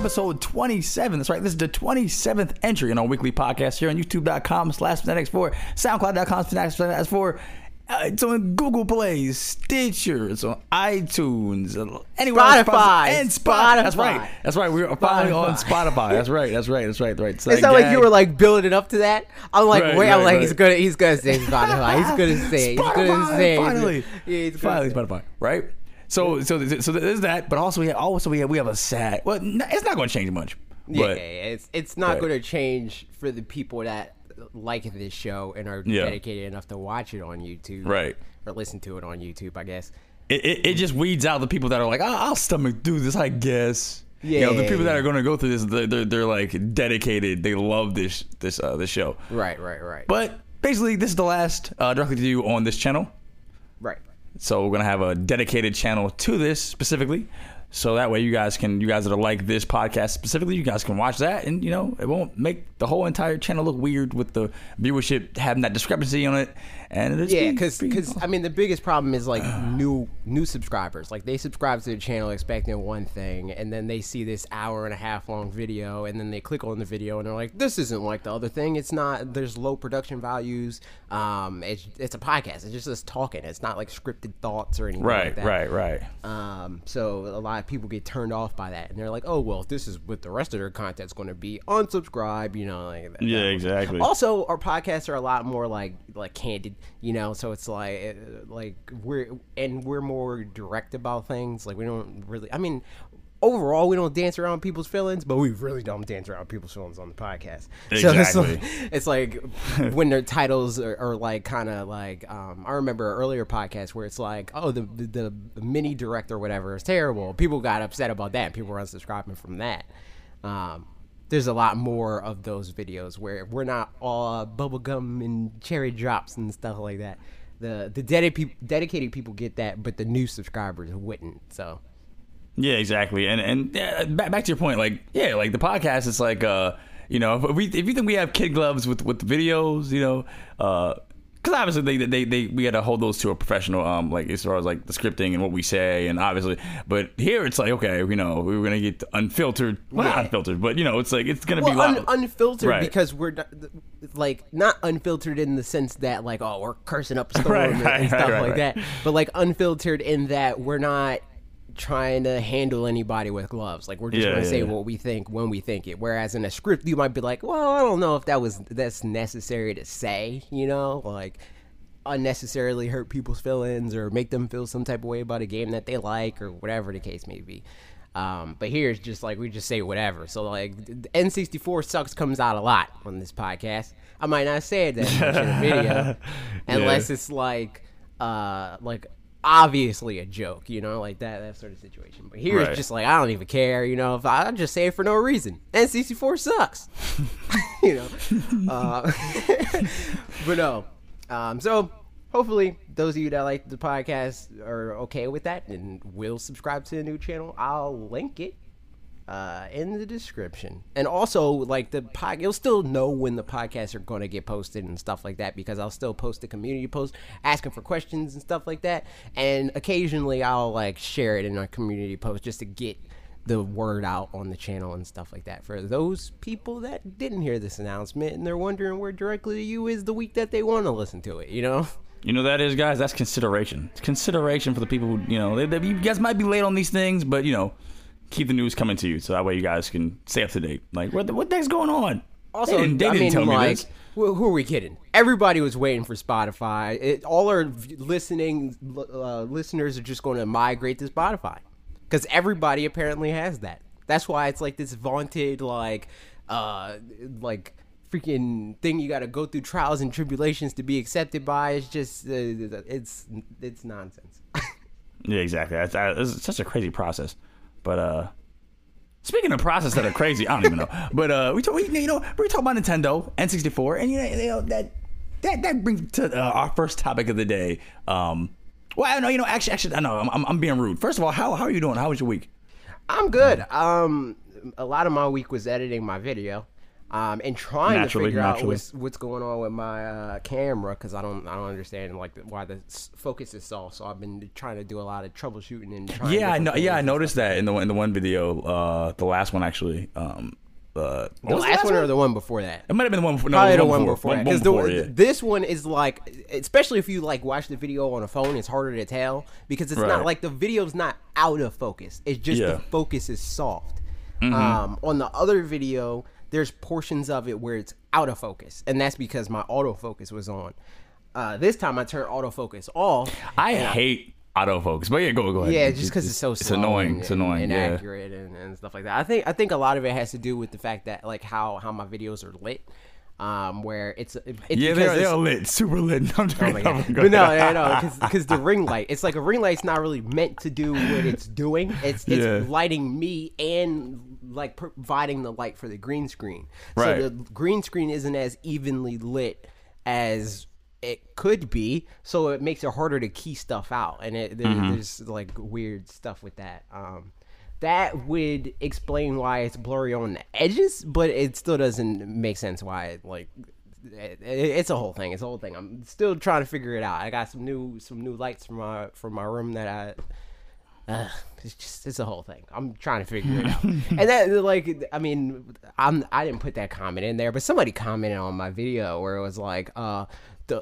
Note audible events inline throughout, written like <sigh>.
episode 27. That's right. This is the 27th entry in our weekly podcast here on youtube.com slash Fanatics4, soundcloud.com slash Fanatics4. Uh, it's on Google Play, Stitcher, it's on iTunes, uh, anywhere Spotify, and Spotify. That's right. That's right. We're finally on Spotify. Spotify. That's right. That's right. That's right. That's right. It's It's not like you were like building it up to that. I'm like, Right, wait, I'm like, right. he's gonna, he's gonna say Spotify. He's gonna say, he's gonna say, finally, yeah, finally. Spotify, right? So, so, so there's that, but also we have, also we have, we have a sad. Well, it's not going to change much, Yeah, but it's it's not going to change for the people that like this show and are Yeah. dedicated enough to watch it on YouTube, Right. Or listen to it on YouTube, I guess. it, it, it just weeds out the people that are like, "Ah, I'll stomach do this, I guess. you know, the Yeah, people that are going to go through this, they're, they're, they're like dedicated. They love this this uh, this show. Right, right, right, But basically, this is the last uh, directly to you on this channel. So we're gonna have a dedicated channel to this specifically. So that way you guys can you guys that are like this podcast specifically, you guys can watch that and you know, it won't make the whole entire channel look weird with the viewership having that discrepancy on it. And it'll Yeah, be- because I mean the biggest problem is like <sighs> new new subscribers. Like they subscribe to the channel expecting one thing, and then they see this hour and a half long video, and then they click on the video and they're like, "This isn't like the other thing. It's not. There's low production values. Um, it's it's a podcast. It's just us talking. It's not like scripted thoughts or anything like right, that. right, right. Um, so a lot of people get turned off by that, and they're like, "Oh well, if this is what the rest of their content's going to be. Unsubscribe." You know, like that. Yeah, that- exactly. Also, our podcasts are a lot more like like candid, you know. So it's like uh, like we're and we're more direct about things. Like we don't really. I mean, overall, we don't dance around people's feelings, but we really don't dance around people's feelings on the podcast. <laughs> So it's Exactly. like, it's like <laughs> when their titles are, are like kind of like um, I remember an earlier podcast where it's like, oh, the, the the mini direct or whatever is terrible. People got upset about that. People were unsubscribing from that. Um, there's a lot more of those videos where we're not all bubblegum and cherry drops and stuff like that. The the dedicated dedicated people get that, but the new subscribers wouldn't. So Yeah, exactly. And and uh, back, back to your point, like yeah, like the podcast is like uh, you know, if we if you think we have kid gloves with with videos, you know, uh. Because obviously they, they they we had to hold those to a professional um like as far as like the scripting and what we say and obviously but here it's like okay you know we were gonna get unfiltered. Well not unfiltered but you know it's like it's gonna well, be un- unfiltered Right. because we're not, like not unfiltered in the sense that like oh we're cursing up <laughs> storm Right, and, right, and stuff like that, but like unfiltered in that we're not trying to handle anybody with gloves. Like we're just Yeah, gonna yeah, say yeah. what we think when we think it. Whereas in a script, you might be like, well, I don't know if that was that's necessary to say. You know, like unnecessarily hurt people's feelings or make them feel some type of way about a game that they like or whatever the case may be. Um, but here it's just like we just say whatever. So like the N64 sucks comes out a lot on this podcast. I might not say it that much in a video <laughs> unless it's like uh like obviously a joke, you know, like that that sort of situation. But here Right. it's just like I don't even care, you know, if I I just say it for no reason. N64 sucks. <laughs> <laughs> you know. Uh, <laughs> but no. Um, so hopefully those of you that like the podcast are okay with that and will subscribe to the new channel. I'll link it uh, in the description. And also, like the pod, you'll still know when the podcasts are going to get posted and stuff like that because I'll still post a community post asking for questions and stuff like that. And occasionally, I'll like share it in a community post just to get the word out on the channel and stuff like that for those people that didn't hear this announcement and they're wondering where directly to you is the week that they want to listen to it you know You know that is, guys. That's consideration. It's consideration for the people who you know. They, they, you guys might be late on these things, but you know, keep the news coming to you so that way you guys can stay up to date. Like, what the, what the heck's going on? Also, they didn't, they I didn't mean, tell me this. Who, who are we kidding? Everybody was waiting for Spotify. It, all our listening uh, listeners are just going to migrate to Spotify because everybody apparently has that. That's why it's like this vaunted, like, uh, like freaking thing you got to go through trials and tribulations to be accepted by. It's just, uh, it's it's nonsense. <laughs> Yeah, exactly. That's, that- it's such a crazy process. But uh, speaking of process that are crazy, I don't even know. <laughs> But uh, we talk, we, you know we talk about Nintendo N64, and you know, you know that that that brings to uh, our first topic of the day. Um, well, I know you know actually actually I know I'm, I'm, I'm being rude. First of all, how how are you doing? How was your week? I'm good. Um, a lot of my week was editing my video. Um, and trying Naturally, to figure out what's what's going on with my uh, camera because I don't I don't understand like why the focus is off. So I've been trying to do a lot of troubleshooting and trying. Yeah, I know. Yeah, I noticed that in the in the one video, uh, the last one actually. Um, uh, The last one or the one before that? It might have been the one before. No, Probably the one before. One- one Because the, yeah. this one is like, especially if you like watch the video on a phone, it's harder to tell because it's Right. not like the video's not out of focus. It's just Yeah. Mm-hmm. the focus is soft. Um, on the other video, there's portions of it where it's out of focus, and that's because my autofocus was on. Uh, this time I turned autofocus off. I hate autofocus, but yeah, go go ahead. Yeah, just because it's so it's annoying. and, it's annoying. and yeah. inaccurate and, and stuff like that. I think I think a lot of it has to do with the fact that like how how my videos are lit, um, where it's, it's Yeah, they're, they're lit, super lit. <laughs> I'm Oh God. I'm But no, no, no, <laughs> because the ring light, it's like a ring light's not really meant to do what it's doing. It's it's Yeah. lighting me and like providing the light for the green screen. Right. So the green screen isn't as evenly lit as it could be, so it makes it harder to key stuff out, and it, there, Mm-hmm. there's like weird stuff with that. Um, that would explain why it's blurry on the edges, but it still doesn't make sense why it like it, it- it's a whole thing. It's a whole thing. I'm still trying to figure it out. I got some new some new lights from my from my room that I. Uh, it's just it's a whole thing. I'm trying to figure it out. <laughs> and that like I mean I'm I didn't put that comment in there, but somebody commented on my video where it was like uh the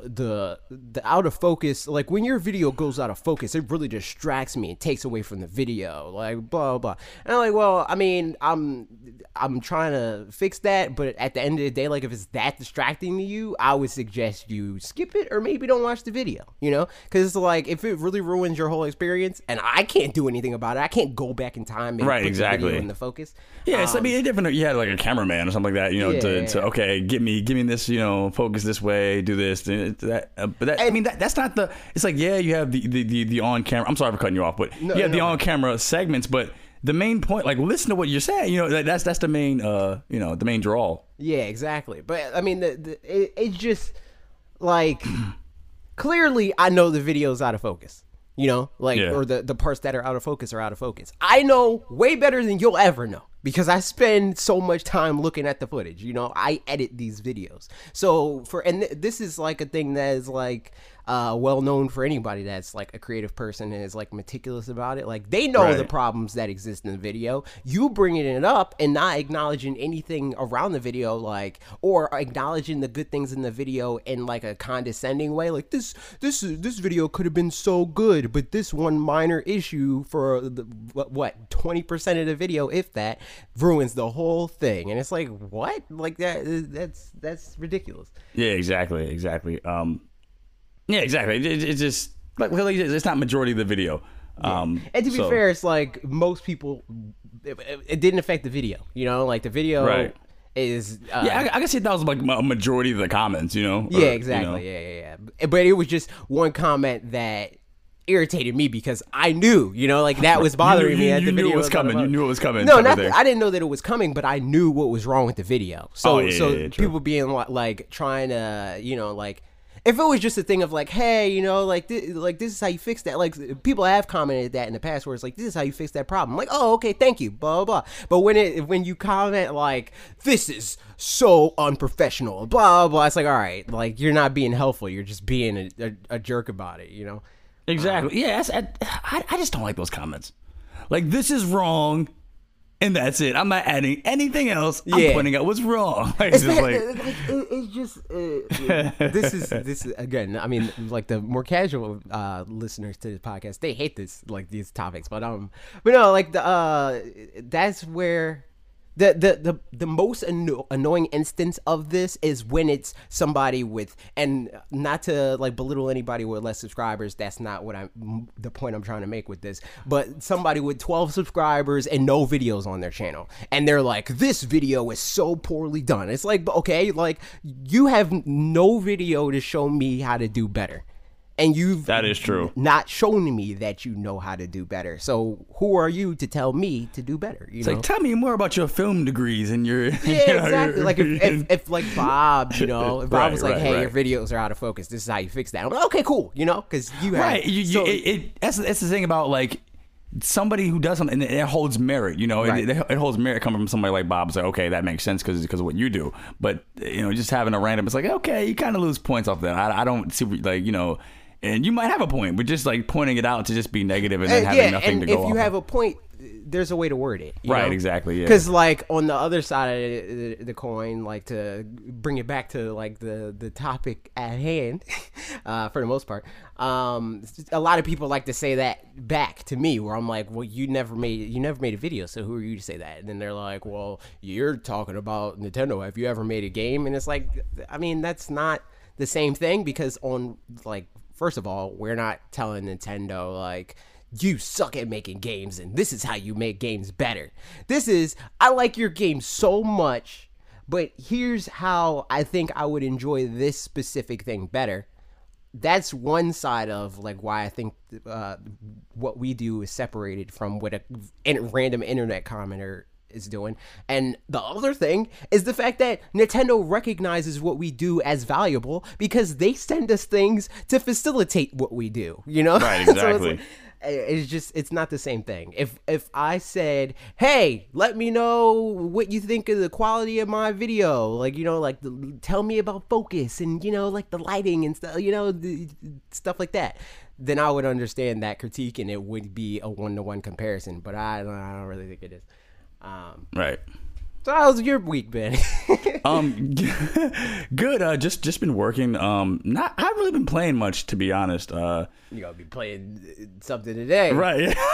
the the out of focus like when your video goes out of focus it really distracts me it takes away from the video like blah blah and i'm like well i mean i'm i'm trying to fix that but at the end of the day like if it's that distracting to you i would suggest you skip it or maybe don't watch the video you know because it's like if it really ruins your whole experience and i can't do anything about it i can't go back in time and Right, put exactly. in the focus Yeah, it's, I um, mean, different. You had like a cameraman or something like that, you know, Yeah, to, to okay, give me, give me this, you know, focus this way, do this, do that. Uh, but that, I mean, that, that's not the. It's like, yeah, you have the the, the, the on camera. I'm sorry for cutting you off, but you have the no. on camera segments, but the main point, like, listen to what you're saying. You know, that, that's that's the main, uh, you know, the main draw. Yeah, exactly. But I mean, the, the it, it's just like <clears throat> clearly I know the video's out of focus. You know, like Yeah. or the the parts that are out of focus are out of focus. I know way better than you'll ever know because I spend so much time looking at the footage. You know, I edit these videos. So for and th- this is like a thing that is like uh, well known for anybody that's like a creative person and is like meticulous about it. Like they know the problems that exist in the video. You bringing it up and not acknowledging anything around the video, like or acknowledging the good things in the video in like a condescending way. Like this, this, this video could have been so good, but this one minor issue for the what twenty percent of the video, if that, ruins the whole thing. And it's like what? Like that? That's that's ridiculous. Yeah, exactly, exactly. Um, yeah, exactly. It, it, it's just like it's not majority of the video. Um, And to be so- fair, it's like most people, it, it- didn't affect the video. You know, like the video Right. is. Uh, yeah, I, I see that was like a majority of the comments. You know. Yeah, Or, you exactly. know. Yeah, yeah, yeah. But it was just one comment that irritated me because I knew, you know, like that <laughs> was bothering you, me. That you the knew video it was coming. You knew it was coming. No, not that, I didn't know that it was coming, but I knew what was wrong with the video. So, Oh, yeah, so yeah, yeah, people being like, like trying to, you know, like. If it was just a thing of like, hey, you know, like, thi- like this is how you fix that. Like, people have commented that in the past, where it's like, this is how you fix that problem. like, oh, okay, thank you, blah blah. blah. But when it when you comment like, this is so unprofessional, blah blah, it's like, all right, like you're not being helpful. You're just being a, a, a jerk about it, you know. Exactly. Yeah, I, I just don't like those comments. Like this is wrong, and that's it. I'm not adding anything else. I'm Yeah. pointing out what's wrong. <laughs> Like, it's just like, it, it's just uh, <laughs> this is this is again. I mean, like the more casual uh, listeners to this podcast, they hate this like these topics, but um, but no, like the uh, that's where. The, the, the, the most anno- annoying instance of this is when it's somebody with and not to like belittle anybody with less subscribers that's not what i'm the point i'm trying to make with this but somebody with 12 subscribers and no videos on their channel and they're like this video is so poorly done. It's like okay like you have no video to show me how to do better and you've That is true. not shown me that you know how to do better so who are you to tell me to do better you it's know like tell me more about your film degrees and your. <laughs> yeah, you know, exactly. your- Like if, if, if like Bob, you know, if <laughs> Bob Right, was like, right, "Hey, your videos are out of focus. This is how you fix that." I'm like, "Okay, cool," you know, because you have right. You, you, so- it, it, that's that's the thing about like somebody who does something and it holds merit. You know, Right. it, it holds merit coming from somebody like Bob. It's like, okay, that makes sense because because of what you do. But you know, just having a random, it's like, okay, you kind of lose points off that. I, I don't see like you know. And you might have a point, but just like pointing it out to just be negative and then Uh, having yeah, nothing to go on. if you of. have a point, there's a way to word it. you Right, know? exactly, yeah. Because like on the other side of the, the, the coin, like to bring it back to like the the topic at hand, <laughs> uh, for the most part, um, a lot of people like to say that back to me, where I'm like, well, you never made you never made a video, so who are you to say that? And then they're like, well, you're talking about Nintendo. Have you ever made a game? And it's like, I mean, that's not the same thing because on like first of all, we're not telling Nintendo like you suck at making games and this is how you make games better. This is I like your game so much, but here's how I think I would enjoy this specific thing better. That's one side of like why I think uh, what we do is separated from what a random internet commenter is doing. And the other thing is the fact that Nintendo recognizes what we do as valuable because they send us things to facilitate what we do, you know? Right, <laughs> So it's exactly. like- it's just it's not the same thing. If if I said, "Hey, let me know what you think of the quality of my video," like you know, like the, tell me about focus and you know, like the lighting and stuff, you know, the, stuff like that, then I would understand that critique and it would be a one to one comparison. But I don't, I don't really think it is. Um, right. so how's your week been? <laughs> Um, <laughs> good. Uh, just just been working. Um, not. I haven't really been playing much, to be honest. Uh, you gonna be playing uh, something today, right. <laughs>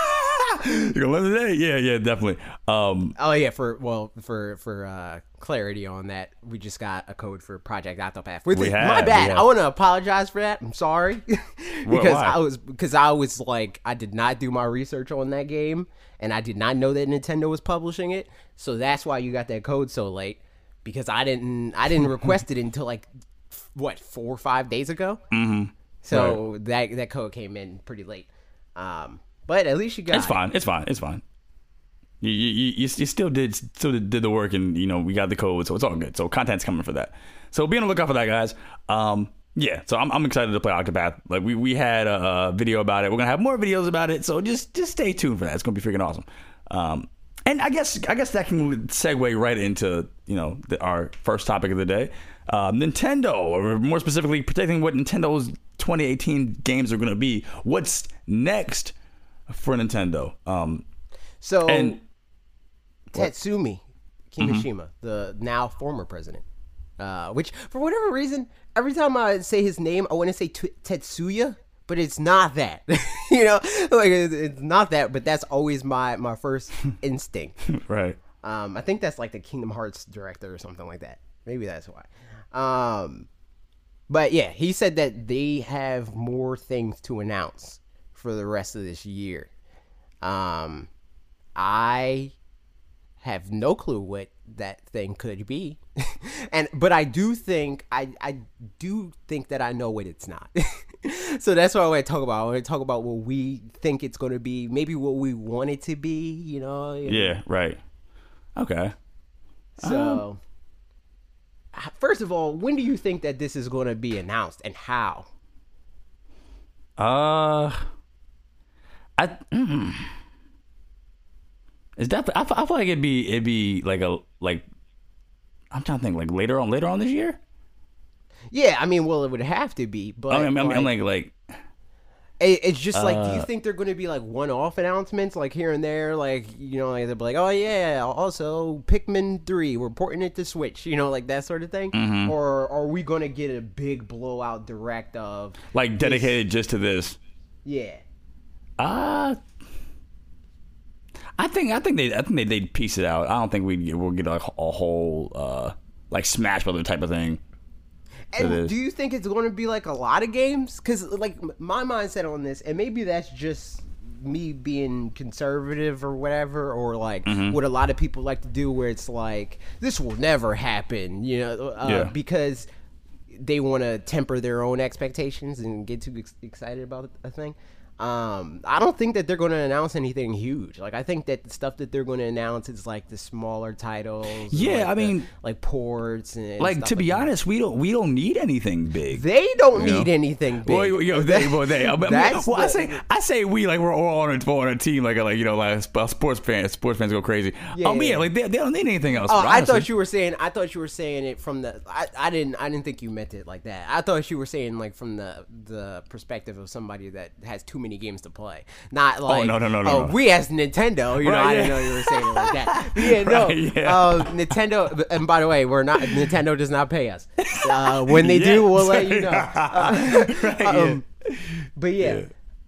<laughs> you gonna learn today? Yeah, yeah, definitely. Um, Oh yeah, for well for for uh, clarity on that, we just got a code for Project Octopath. Which We have, my bad. I want to apologize for that. I'm sorry <laughs> because? I was because I was like I did not do my research on that game and I did not know that Nintendo was publishing it. So that's why you got that code so late because I didn't I didn't <laughs> request it until like what four or five days ago. Mm-hmm. So that that code came in pretty late. Um, but at least you got it's it. fine. It's fine. It's fine. You, you, you, you still did still did the work, and you know we got the code, so it's all good. So content's coming for that. So be on the lookout for that, guys. Um, yeah. So I'm, I'm excited to play Octopath. Like we, we had a, a video about it. We're gonna have more videos about it. So just just stay tuned for that. It's gonna be freaking awesome. Um, and I guess I guess that can segue right into you know the, our first topic of the day, uh, Nintendo, or more specifically, predicting what Nintendo's 2018 games are gonna be. What's next for Nintendo? Um, So and Tatsumi Mm-hmm. Kimishima, the now former president, uh, which for whatever reason, every time I say his name, I want to say t- Tetsuya, but it's not that. <laughs> you know, like it's, it's not that. But that's always my my first <laughs> instinct. right. Um, I think that's like the Kingdom Hearts director or something like that. Maybe that's why. Um, but yeah, he said that they have more things to announce for the rest of this year. Um, I have no clue what that thing could be, <laughs> and but I do think I I do think that I know what it's not. <laughs> so that's what I want to talk about. I want to talk about what we think it's going to be, maybe what we want it to be. You know? Yeah. Right. Okay. So, h- first of all, when do you think that this is going to be announced and how? Uh, I. Mm, is that? I, I feel like it'd be it'd be like a like. I'm trying to think like later on later on this year. Yeah, I mean, well, it would have to be, but I mean, I'm, like, I'm like like it's just like, do you uh, think they're going to be like one-off announcements, like here and there, like you know, like they'll be like, oh yeah, also Pikmin three, we're porting it to Switch, you know, like that sort of thing, Mm-hmm. or are we going to get a big blowout direct of, like dedicated just to this. yeah, Uh I think I think they I think they they'd piece it out. I don't think we we'll get like a whole uh like Smash Brother type of thing. And do you think it's going to be like a lot of games? Because like my mindset on this, and maybe that's just me being conservative or whatever, or like Mm-hmm. what a lot of people like to do, where it's like this will never happen, you know, uh, Yeah. because they want to temper their own expectations and get too ex- excited about a thing. Um, I don't think that they're going to announce anything huge. Like I think that the stuff that they're going to announce is like the smaller titles. Yeah, like I the- mean- like ports and Like stuff to be that. honest, we don't we don't need anything big. They don't You know? need anything big. Well, you know, they, <laughs> well, they, I mean, That's well, I say, I say we like we're all on a, on a team, like like you know, like sports fans, sports fans go crazy. Yeah, um, yeah, yeah, yeah. like they, they don't need anything else. Oh, I honestly. thought you were saying. I thought you were saying it from the. I, I didn't. I didn't think you meant it like that. I thought you were saying like from the the perspective of somebody that has too many games to play. Not like. Oh, no, no, no, no, Oh, no. we as Nintendo. You know, Right, I didn't know you were saying it like that. <laughs> Yeah, no. Right, yeah. Uh, Nintendo. And by the way, we're not. Nintendo does not pay us. Uh, when they do, <laughs> we'll let you know. Uh, <laughs> Right, um, But yeah,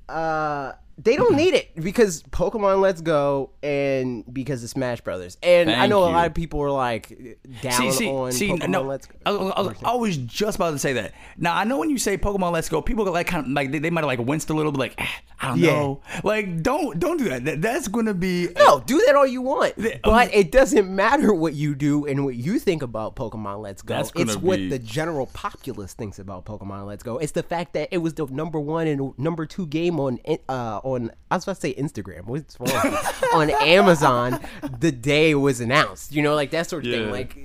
uh, they don't need it because Pokemon Let's Go and because of Smash Brothers. And I Thank know a you. lot of people were like down See, see, on see, Pokemon no, Let's Go. I, was- I was, I was just about to say that. Now I know when you say Pokemon Let's Go, people like kind of like they, they might have like winced a little bit, like eh, I don't Yeah. know, like don't don't do that. that that's gonna be No, do that all you want, The- but it doesn't matter what you do and what you think about Pokemon Let's Go. It's what the general populace thinks about Pokemon Let's Go. It's the fact that it was the number one and number two game on uh on I was about to say Instagram. What's wrong? <laughs> on Amazon the day it was announced. You know, like that sort of thing. Like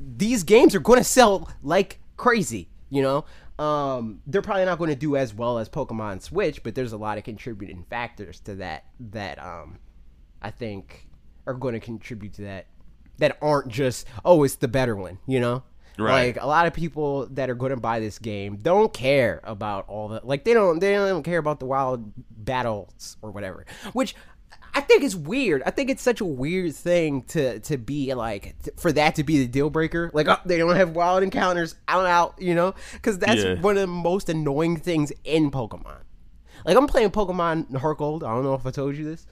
these games are going to sell like crazy. You know. Um, they're probably not going to do as well as Pokemon Switch, but there's a lot of contributing factors to that that um, I think are going to contribute to that that aren't just oh it's the better one you know Right. like a lot of people that are going to buy this game don't care about all the like they don't they don't care about the wild battles or whatever which I think is weird. I think it's such a weird thing to to be like for that to be the deal breaker. Like oh, they don't have wild encounters out out, you know, because that's Yeah. one of the most annoying things in Pokemon. Like I'm playing Pokemon Heart Gold. I don't know if I told you this.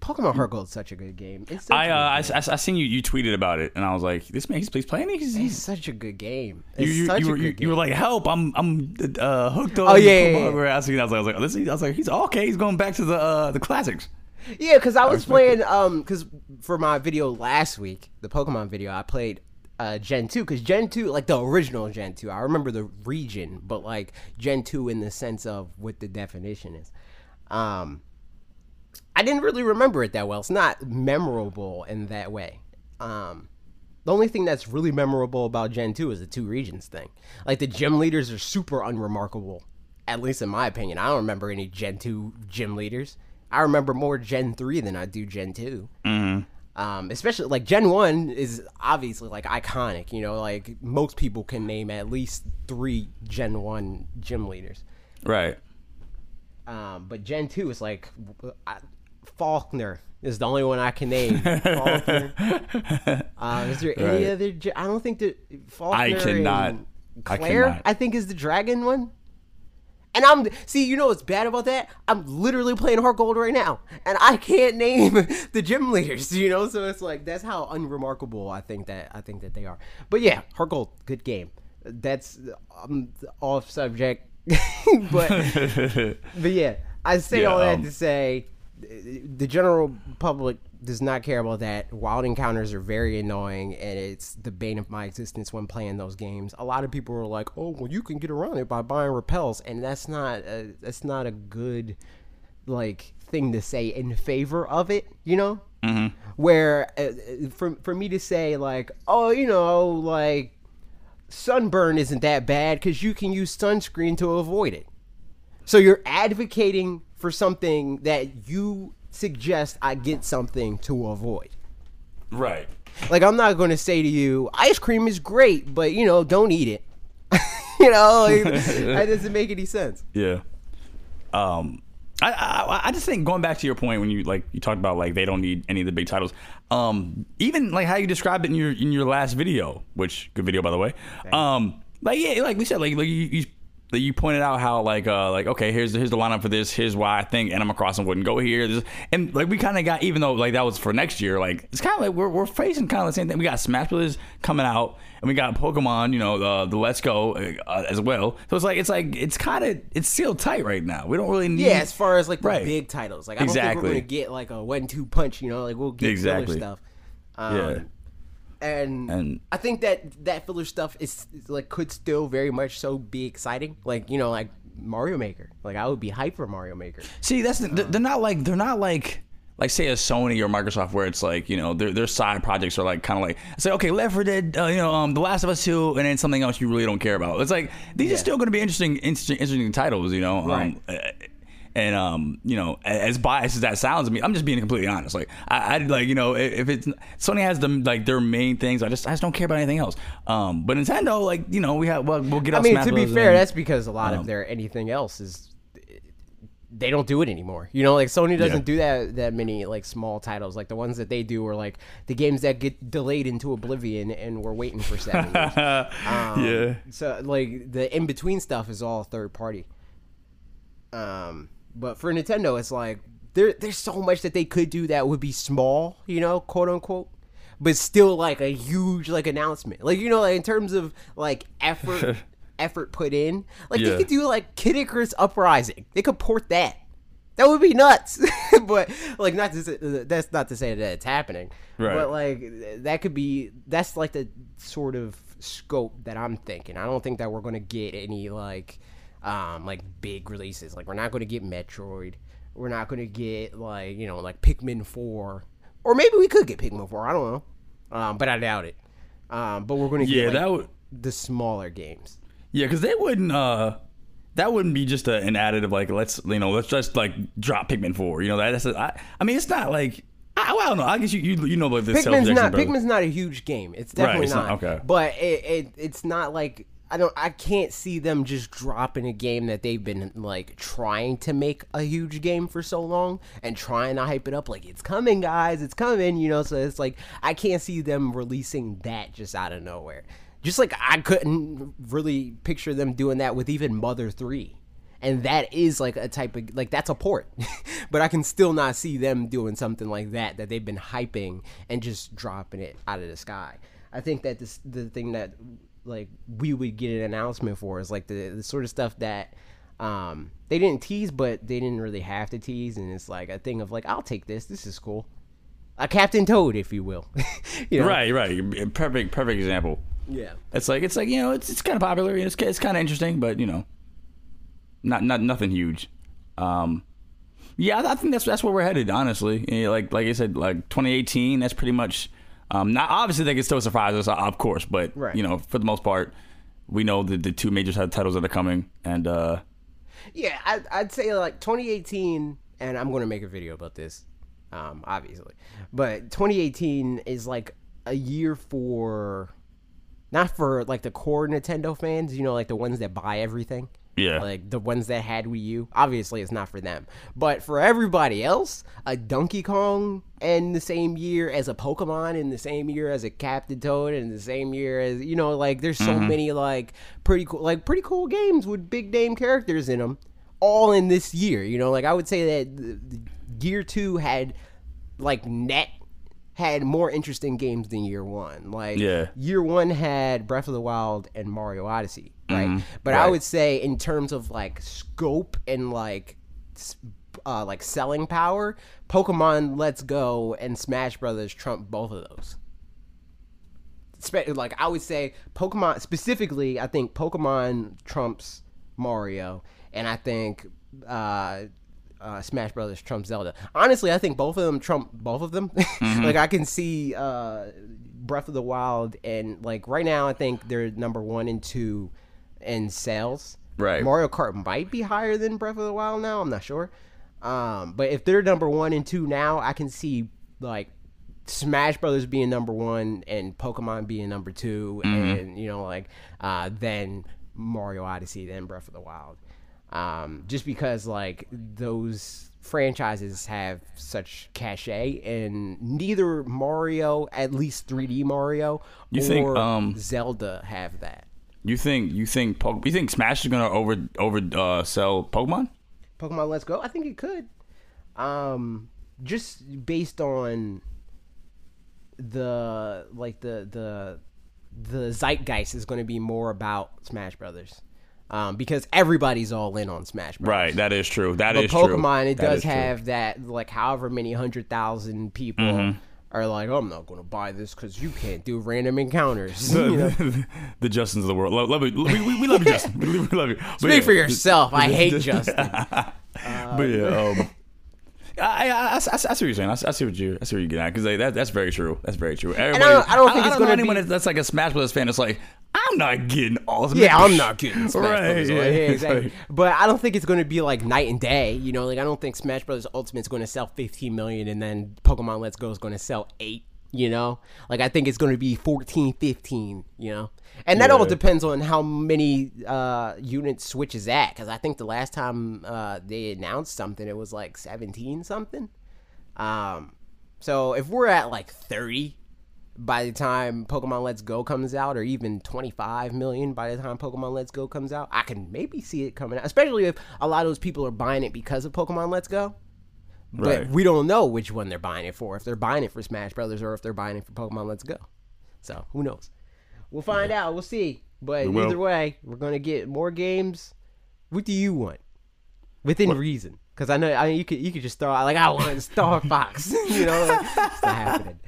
Pokemon Heart Gold is such a good game. It's I uh, I. I, I seen you you tweeted about it, and I was like, this man, he's, he's playing it. He's, It's such a good game. you, It's you, such you, a were, good you, game. you were like, help! I'm I'm uh, hooked on. Oh, yeah, yeah, Pokemon." yeah. <laughs> I was, I was like, I was like, this, I was like, he's okay. He's going back to the uh, the classics. Yeah, because I was playing um because for my video last week, the Pokemon video, I played uh Gen two because Gen two, like the original Gen two, I remember the region, but like Gen two in the sense of what the definition is. Um, I didn't really remember it that well. It's not memorable in that way. Um. The only thing that's really memorable about Gen 2 is the two regions thing. Like the gym leaders are super unremarkable, at least in my opinion. I don't remember any Gen 2 gym leaders. I remember more Gen 3 than I do Gen 2. Mm-hmm. Um, especially like Gen 1 is obviously like iconic, you know, like most people can name at least three Gen 1 gym leaders. Right. Um, but Gen 2 is like I, Falkner is the only one I can name. Falkner. Uh, <laughs> is there any other? I don't think that Falkner I cannot- and I Clair, I, cannot. think, is the dragon one. And I'm see, you know what's bad about that? I'm literally playing Heart Gold right now, and I can't name <laughs> the gym leaders. You know, so it's like that's how unremarkable I think that I think that they are. But yeah, Heart Gold, good game. That's um, off subject, <laughs> but but yeah, I say Yeah, all that um, to say the general public does not care about that. Wild encounters are very annoying, and it's the bane of my existence when playing those games. A lot of people are like, "Oh, well, you can get around it by buying repels," and that's not a, that's not a good like thing to say in favor of it. You know, mm-hmm. where uh, for for me to say like, "Oh, you know, like." Sunburn isn't that bad because you can use sunscreen to avoid it. So you're advocating for something that you suggest I get something to avoid. right. Like I'm not going to say to you, ice cream is great, but you know, don't eat it. <laughs> you know, like, <laughs> that doesn't make any sense. Yeah. Um, I, I I just think going back to your point when you like you talked about like they don't need any of the big titles. Um, even like how you described it in your in your last video, which good video by the way. Um, like yeah, like we said, like like you. you that you pointed out how like uh like okay here's here's the lineup for this here's why I think Animal Crossing wouldn't go here this, and like we kind of got even though like that was for next year like it's kind of like we're, we're facing kind of the same thing we got Smash Brothers coming out and we got Pokemon you know the the Let's Go uh, as well so it's like it's like it's kind of it's still tight right now we don't really need Yeah, as far as like the Right. big titles, like I don't think Exactly. we're gonna get like a one-two punch. You know, like we'll get Exactly. filler stuff. Um, Yeah. And, And- I think that that filler stuff is, is like could still very much so be exciting. Like you know, like Mario Maker. Like I would be hyped for Mario Maker. See, that's the, they're not like they're not like like say a Sony or Microsoft where it's like you know their their side projects are like kind of like say okay Left 4 Dead uh, you know um, The Last of Us Two and then something else you really don't care about. It's like these are still going to be interesting interesting interesting titles you know. Right. Um, uh, and um, you know, as biased as that sounds to me, I'm just being completely honest. Like, I, I like, you know, if it's Sony has them like their main things, I just I just don't care about anything else. Um, but Nintendo, like, you know, we have well, we'll get. I mean, to be fair, and- that's because a lot of their anything else is they don't do it anymore. You know, like Sony doesn't Yeah. do that that many like small titles. Like the ones that they do are like the games that get delayed into oblivion and we're waiting for seven years. <laughs> Um, yeah. So like the in between stuff is all third party. Um, but for Nintendo, it's like there there's so much that they could do that would be small, you know, quote unquote, but still like a huge like announcement. Like you know, like in terms of like effort <laughs> effort put in, like Yeah. they could do like Kid Icarus Uprising. They could port that. That would be nuts, <laughs> but like not to say, that's not to say that it's happening. Right. But like that could be that's like the sort of scope that I'm thinking. I don't think that we're gonna get any like um like big releases. Like we're not gonna get Metroid. We're not gonna get like you know like Pikmin four, or maybe we could get Pikmin four. I don't know, um, but I doubt it. Um, but we're gonna Yeah, get like, that would. the smaller games. Yeah, because they wouldn't. uh That wouldn't be just a, an additive like let's you know let's just like drop Pikmin four. You know that, that's a, I, I mean it's not like I, well, I don't know. I guess you you, you know like this. Pikmin's not. Pikmin's not a huge game. It's definitely it's not. not- okay. But it, it it's not like I don't I can't see them just dropping a game that they've been like trying to make a huge game for so long and trying to hype it up like it's coming guys, it's coming, you know, so it's like I can't see them releasing that just out of nowhere. Just like I couldn't really picture them doing that with even Mother 3 and that is like a type of like that's a port <laughs> but i can still not see them doing something like that that they've been hyping and just dropping it out of the sky i think that this the thing that like we would get an announcement for is like the, the sort of stuff that um they didn't tease but they didn't really have to tease and it's like a thing of like i'll take this this is cool a captain toad if you will <laughs> you know? Right, right. Perfect, perfect example. yeah It's like it's like you know it's it's kind of popular. It's it's kind of interesting, but you know, not not nothing huge. Um, yeah, I, I think that's that's where we're headed. Honestly, Yeah, like like I said, like 2018. That's pretty much. Um, not obviously they can still surprise us, of course, but Right. you know, for the most part, we know the the two major titles that are coming, and uh, Yeah, I, I'd say like 2018, and I'm going to make a video about this, um, obviously. But 2018 is like a year for, not for like the core Nintendo fans, you know, like the ones that buy everything. Yeah. Like the ones that had Wii U. Obviously, it's not for them. But for everybody else, a Donkey Kong in the same year as a Pokemon, in the same year as a Captain Toad, in the same year as you know, like there's so mm-hmm. many like pretty cool, like pretty cool games with big name characters in them, all in this year. You know, like I would say that the, the year two had like net had more interesting games than year one. Like Yeah. year one had Breath of the Wild and Mario Odyssey, right? But I would say in terms of like scope and like uh, like selling power, Pokemon Let's Go and Smash Brothers trump both of those. Spe- Like I would say Pokemon specifically, I think Pokemon trumps Mario, and I think uh, uh, Smash Brothers trump Zelda. Honestly, I think both of them trump both of them. <laughs> like I can see uh, Breath of the Wild, and like right now, I think they're number one and two in sales. Right. Mario Kart might be higher than Breath of the Wild now. I'm not sure. Um, but if they're number one and two now, I can see like Smash Brothers being number one and Pokemon being number 2 and you know like uh, then Mario Odyssey, then Breath of the Wild. Um, just because like those franchises have such cachet, and neither Mario, at least 3D Mario, You or think, um, Zelda have that. you think you think Po- you think Smash is gonna over over uh, sell Pokemon? Pokemon Let's Go? I think it could. Um, just based on the like the the the zeitgeist is going to be more about Smash Brothers. Um, because everybody's all in on Smash Brothers. Right, that is true. That is true. But true. Pokemon, it That does is true. have that like however many hundred thousand people Mm-hmm. are like, I'm not going to buy this because you can't do random encounters. <laughs> you know? <laughs> the Justins of the world. Love, love you. We, we, we love you, Justin. We, we love you. But Speak yeah, for yourself. I <laughs> hate Justin. But yeah, um, I, I, I, I, I see what you're saying. I, I see what you, I see what you're getting at because like, that, that's very true. That's very true. Everybody, don't- I don't think it's know gonna anyone be- that's- like a Smash Brothers fan. That's like, I'm not getting Ultimate. Yeah, I'm not getting Smash Right, Brothers. yeah, Yeah, exactly. right. But I don't think it's going to be like night and day. You know, like I don't think Smash Brothers Ultimate's going to sell 15 million and then Pokemon Let's Go is going to sell eight. You know, like I think it's going to be 14, 15. You know, and that all depends on how many uh, units Switch is at. Because I think the last time uh, they announced something, it was like 17 something. Um, so if we're at like 30 by the time Pokemon Let's Go comes out, or even 25 million by the time Pokemon Let's Go comes out, I can maybe see it coming out. Especially if a lot of those people are buying it because of Pokemon Let's Go. But Right. we don't know which one they're buying it for. If they're buying it for Smash Brothers or if they're buying it for Pokemon Let's Go. So who knows? We'll find out. We'll see. But We either way, we're gonna get more games. What do you want? Within reason. Because I know I mean, you could you could just throw out like I want Star Fox. <laughs> you know, like, it's not happening.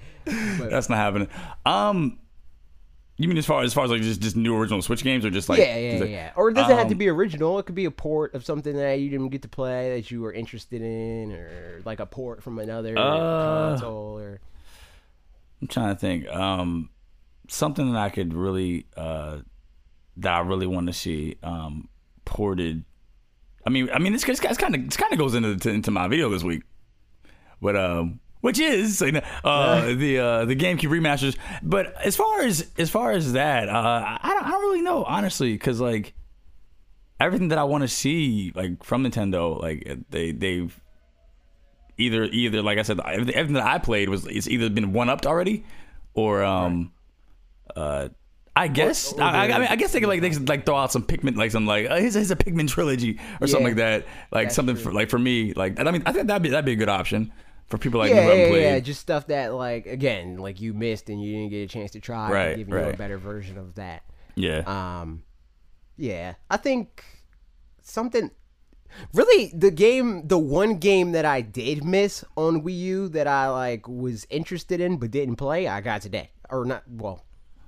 But, That's not happening. Um, you mean as far as far as like just just new original Switch games or just like yeah, yeah, like- yeah. Or it doesn't have to um, be original. It could be a port of something that you didn't get to play that you were interested in, or like a port from another Uh, console. Or I'm trying to think. Um, something that I could really uh that I really want to see um ported. I mean, I mean, this kind of this kind of goes into into my video this week, but um, which is you know, uh the uh the GameCube remasters. But as far as as far as that, uh, I don't I don't really know honestly because like everything that I want to see like from Nintendo, like they they've either either like I said, everything that I played was it's either been one upped already, or um, uh, I guess or I, I, they- I mean I guess they could like they could like throw out some Pikmin like some like uh, here's, here's a Pikmin trilogy or something like that, like that's something for like for me like I mean I think that'd be that'd be a good option for people like me yeah, who haven't yeah, played. yeah, just stuff that like again, like you missed and you didn't get a chance to try. Right, giving you a better version of that. Yeah. Um, yeah, I think something. Really, the game, the one game that I did miss on Wii U that I like was interested in but didn't play, I got today, or not. Well,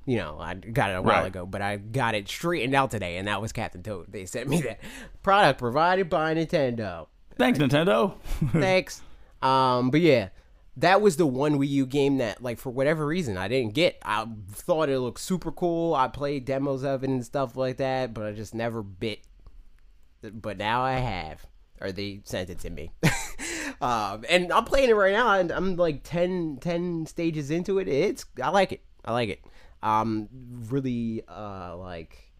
you know, I got it a while Right. ago, but I got it straightened out today, and that was Captain Toad. They sent me that product provided by Nintendo. Thanks Nintendo. <laughs> Thanks. Um, but yeah, that was the one Wii U game that, like, for whatever reason, I didn't get. I thought it looked super cool. I played demos of it and stuff like that, but I just never bit. But now I have, or they sent it to me. <laughs> um, and I'm playing it right now, and I'm like 10, 10 stages into it. It's I like it. I like it. Um, really, uh, like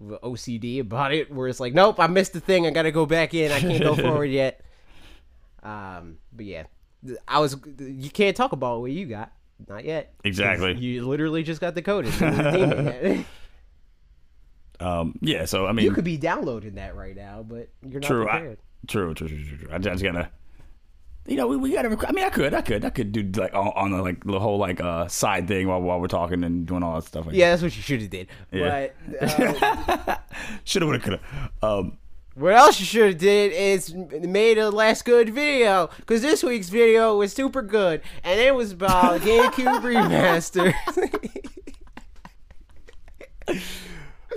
OCD about it, where it's like, nope, I missed the thing. I gotta go back in. I can't go <laughs> forward yet. Um, but yeah, I was. You can't talk about what you got. Not yet. Exactly. You literally just got the code. It's not redeemed it yet. <laughs> um, yeah. So I mean, you could be downloading that right now, but you're not True. I, prepared. true, true, true, true, true. I just gotta. You know, we, we gotta. rec- I mean, I could, I could, I could do like on, on the like the whole like uh side thing while while we're talking and doing all that stuff. Like Yeah, that's what you should have did. Yeah. But uh, <laughs> shoulda, woulda, coulda. Um, what else you should have did is made a last good video because this week's video was super good and it was about <laughs> GameCube remaster.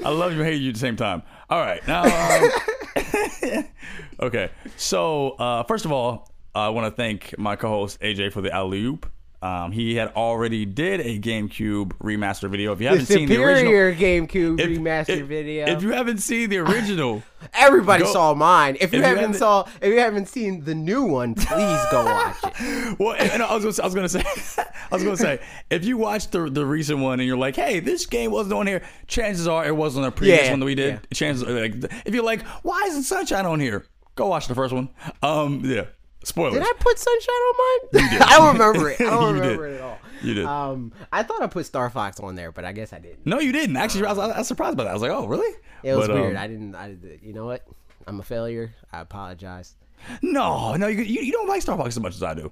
I love you, and hate you at the same time. All right, now. Um, <laughs> okay, so uh, first of all, I want to thank my co-host AJ for the alley oop. Um, he had already did a GameCube remaster video. If you haven't seen the original, GameCube if- remaster if- video. If you haven't seen the original, <laughs> Everybody Go- saw mine. If you if haven't haven't- saw, if you haven't seen the new one, please go watch it. <laughs> well, and I was I was gonna say, <laughs> I was gonna say, if you watch the the recent one and you're like, hey, this game wasn't on here, chances are it wasn't on the previous Yeah, one that we did. yeah. Chances are, like, if you're like, why isn't Sunshine on here? Go watch the first one. Um, yeah, spoilers. Did I put Sunshine on mine? <laughs> I don't remember it. I <laughs> don't You remember did. it at all. You did. Um, I thought I put Star Fox on there, but I guess I didn't. no, you didn't. Actually, I was, I was surprised by that. I was like, oh, really? It was But, um, weird. I didn't. I did- you know what? I'm a failure. I apologize. no, no, you, you you don't like Star Fox as much as I do.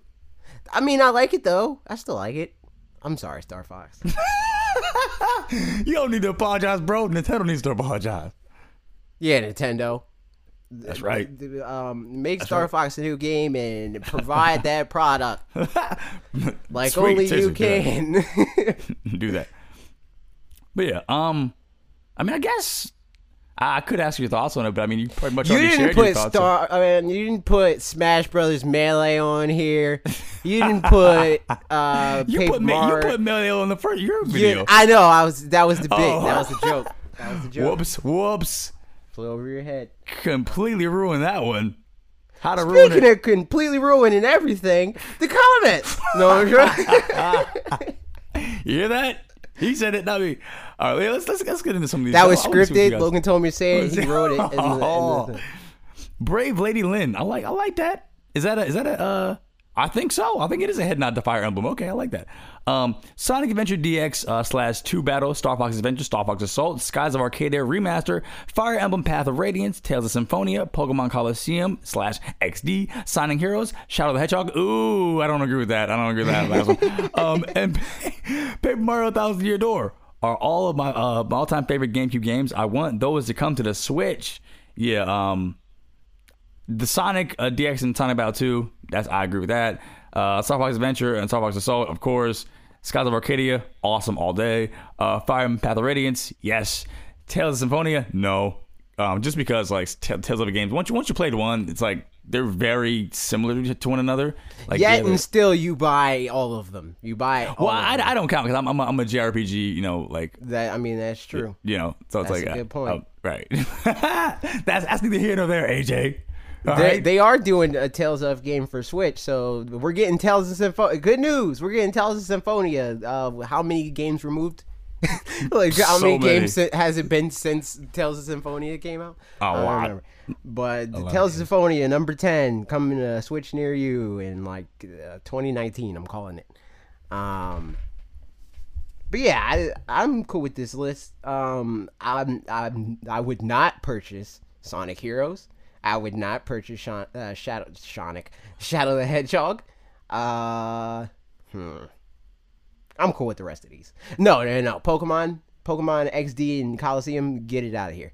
I mean, I like it though. I still like it. I'm sorry, Star Fox. <laughs> You don't need to apologize, bro. Nintendo needs to apologize. yeah, Nintendo. That's right. Um, make Star Fox a new game and provide that <laughs> product <laughs> like Sweet, only you seriously, do that. can. <laughs> do that. But yeah, um, I mean, I guess I could ask your thoughts on it, but I mean, you pretty much You already didn't shared your put thoughts. Star. I mean, you didn't put Smash Brothers Melee on here. You didn't put uh, you put me, you put Mario in the first your You- video. I know. I was. That was the bit. Oh. That was the joke. That was the joke. whoops, whoops, Flew over your head. completely ruined that one. How to ruin it? Speaking of completely ruining everything, the comments. <laughs> No, I'm. You hear that? He said it, not me. All right, let's let's let's get into some of these. that was I wanna see what you scripted. Logan told me to say it. He wrote it. <laughs> In the, in Oh. the, Brave Lady Lynn. I like I like that. Is that a is that a uh I think so. I think it is a head nod to Fire Emblem. Okay, I like that. Um, Sonic Adventure DX uh, slash Two Battle, Star Fox Adventure, Star Fox Assault, Skies of Arcadia Remaster, Fire Emblem Path of Radiance, Tales of Symphonia, Pokemon Colosseum slash XD, Sonic Heroes, Shadow the Hedgehog. Ooh, I don't agree with that. I don't agree with that last one. <laughs> Um, and <laughs> Paper Mario Thousand Year Door are all of my uh, my all time favorite GameCube games. I want those to come to the Switch. Yeah. Um, the Sonic uh, DX and Sonic Battle 2, that's I agree with that. Uh, Star Fox Adventure and Star Fox Assault, of course. Skies of Arcadia, awesome all day. Uh, Fire and Path of Radiance, yes. Tales of Symphonia, no. Um, just because like T- Tales of the games, once you once you played one, it's like they're very similar to one another. Like yet yeah, and still, you buy all of them. You buy. All well, of I. I don't count because I'm, I'm a, I'm a JRPG, you know, like that. I mean, that's true. you know, so it's That's like a good point. oh, right. <laughs> that's that's neither here nor there, AJ. They, right? they are doing a Tales of game for Switch, so we're getting Tales of Symphonia. Good news, we're getting Tales of Symphonia. Uh, how many games removed? <laughs> like how So many, many. games has it been since Tales of Symphonia came out? A I don't remember. But Tales of Symphonia number ten coming to Switch near you in like uh, 2019. I'm calling it. Um, but yeah, I, I'm cool with this list. Um, I'm, I'm I would not purchase Sonic Heroes. I would not purchase Shon, uh, Shadow Sonic Shadow the Hedgehog. Uh, hmm. I'm cool with the rest of these. No, no, no. Pokemon, Pokemon XD and Colosseum, get it out of here.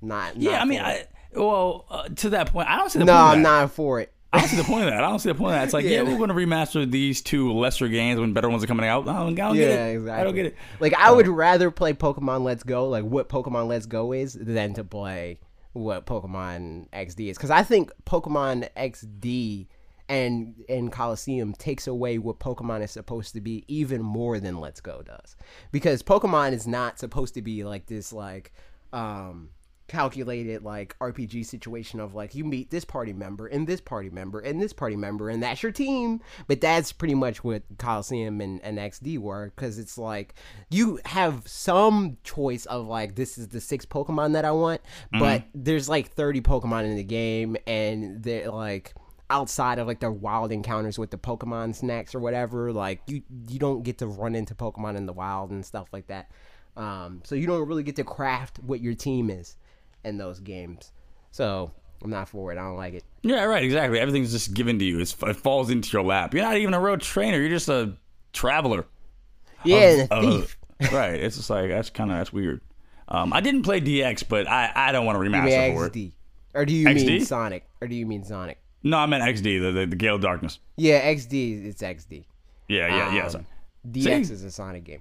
Not. Yeah, I mean. I, well, uh, to that point, I don't see the no, I'm not for it. I don't see the point of that. I don't see the point of that. It's like, <laughs> yeah, Yeah. we're going to remaster these two lesser games when better ones are coming out. I don't, I don't Yeah, get it. exactly. I don't get it. Like I would rather play Pokemon Let's Go, like what Pokemon Let's Go is, than to play what Pokemon XD is. Because I think Pokemon XD and and Colosseum takes away what Pokemon is supposed to be even more than Let's Go does. Because Pokemon is not supposed to be like this like um calculated like RPG situation of like you meet this party member and this party member and this party member and that's your team. But that's pretty much what Colosseum and, and XD were because it's like you have some choice of like this is the six Pokemon that I want, but there's like 30 Pokemon in the game and they're like outside of like the wild encounters with the Pokemon snacks or whatever, like you you don't get to run into Pokemon in the wild and stuff like that. Um, so you don't really get to craft what your team is in those games. So I'm not for it. I don't like it. Yeah, right, exactly. Everything's just given to you. It's, it falls into your lap. You're not even a road trainer. You're just a traveler. Yeah, a Uh, <laughs> right. It's just like, that's kind of, that's weird. Um, I didn't play DX, but I, I don't want to remaster for it. Or do you XD? mean Sonic, or do you mean Sonic? No, I meant XD, the, the, the Gale of Darkness. Yeah, XD. It's XD. Yeah, yeah, yeah. Um. DX See? is a Sonic game.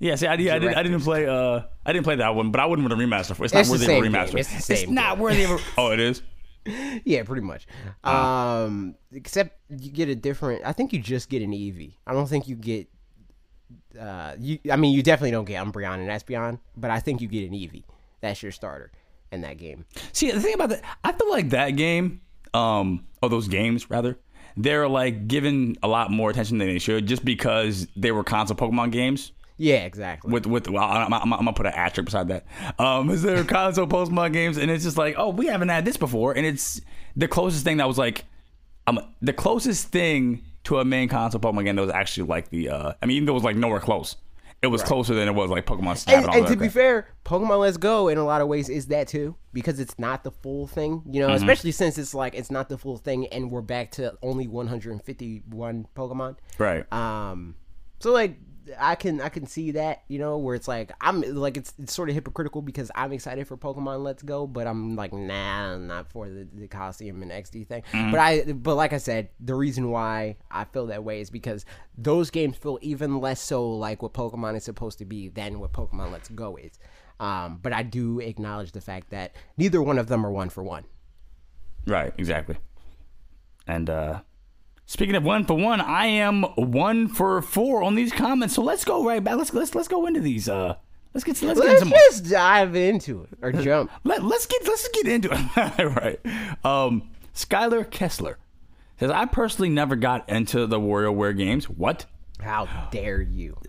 Yeah, see, I, did, I, did, I didn't play. Uh, I didn't play that one, but I wouldn't want to remaster for. It's not It's the worthy same of a game. remaster. It's the same it's not game. worthy of a. <laughs> Oh, it is. Yeah, pretty much. Ah. Um, except you get a different. I think you just get an Eevee. I don't think you get. Uh, you. I mean, you definitely don't get Umbreon and Espeon, but I think you get an Eevee. That's your starter in that game. See, the thing about that, I feel like that game, um, or those games rather, they're like given a lot more attention than they should, just because they were console Pokemon games. Yeah, exactly. With with, well, I'm, I'm, I'm gonna put an asterisk beside that. Um, is there console Pokemon games, and it's just like, oh, we haven't had this before, and it's the closest thing that was like, um, the closest thing to a main console Pokemon game that was actually like the, uh, I mean, even though it was like nowhere close, it was closer than it was like Pokemon Snap and, and, and to be crap. fair, Pokemon Let's Go in a lot of ways is that too because it's not the full thing, you Mm-hmm. know. Especially since it's like it's not the full thing, and we're back to only 151 Pokemon. right? Um, so like I can I can see that you know where it's like I'm like it's, it's sort of hypocritical because I'm excited for Pokemon Let's Go, but I'm like nah, I'm not for the, the Colosseum and XD thing. But I but like I said, the reason why I feel that way is because those games feel even less so like what Pokemon is supposed to be than what Pokemon Let's Go is. Um, but I do acknowledge the fact that neither one of them are one for one. Right, exactly. And uh speaking of one for one, I am one for four on these comments. So let's go right back. Let's let's let's go into these. Uh, let's get let's, get Let's into just dive into it or jump. let, let's get let's get into it. <laughs> right. Um, Skylar Kessler says I personally never got into the WarioWare games. What? How dare you?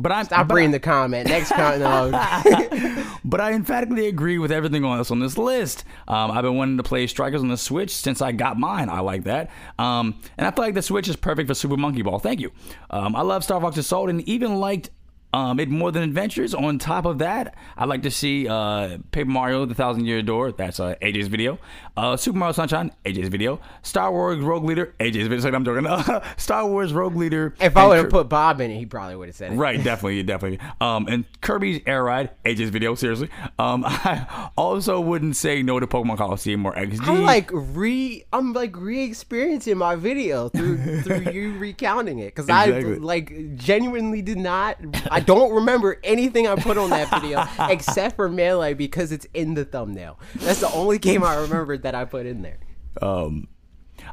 But I'm Stop but reading the comment. Next comment. No. <laughs> But I emphatically agree with everything on this on this list. Um, I've been wanting to play Strikers on the Switch since I got mine. I like that, um, and I feel like the Switch is perfect for Super Monkey Ball. Thank you. Um, I love Star Fox Assault and even liked um, it more than Adventures. On top of that, I'd like to see uh, Paper Mario: The Thousand Year Door. That's uh, AJ's video. Uh, Super Mario Sunshine, AJ's video. Star Wars Rogue Leader, AJ's video. <laughs> Sorry, I'm joking. <laughs> Star Wars Rogue Leader. if I would Kir- have put Bob in it, he probably would have said it. Right, <laughs> definitely, definitely. Um, and Kirby's Air Ride, AJ's video, seriously. Um, I also wouldn't say no to Pokemon Colosseum or XD. I'm like re, I'm like re-experiencing my video through through you recounting it because Exactly. I like genuinely did not. I don't remember anything I put on that video <laughs> except for melee because it's in the thumbnail. That's the only game I remembered that I put in there. Um,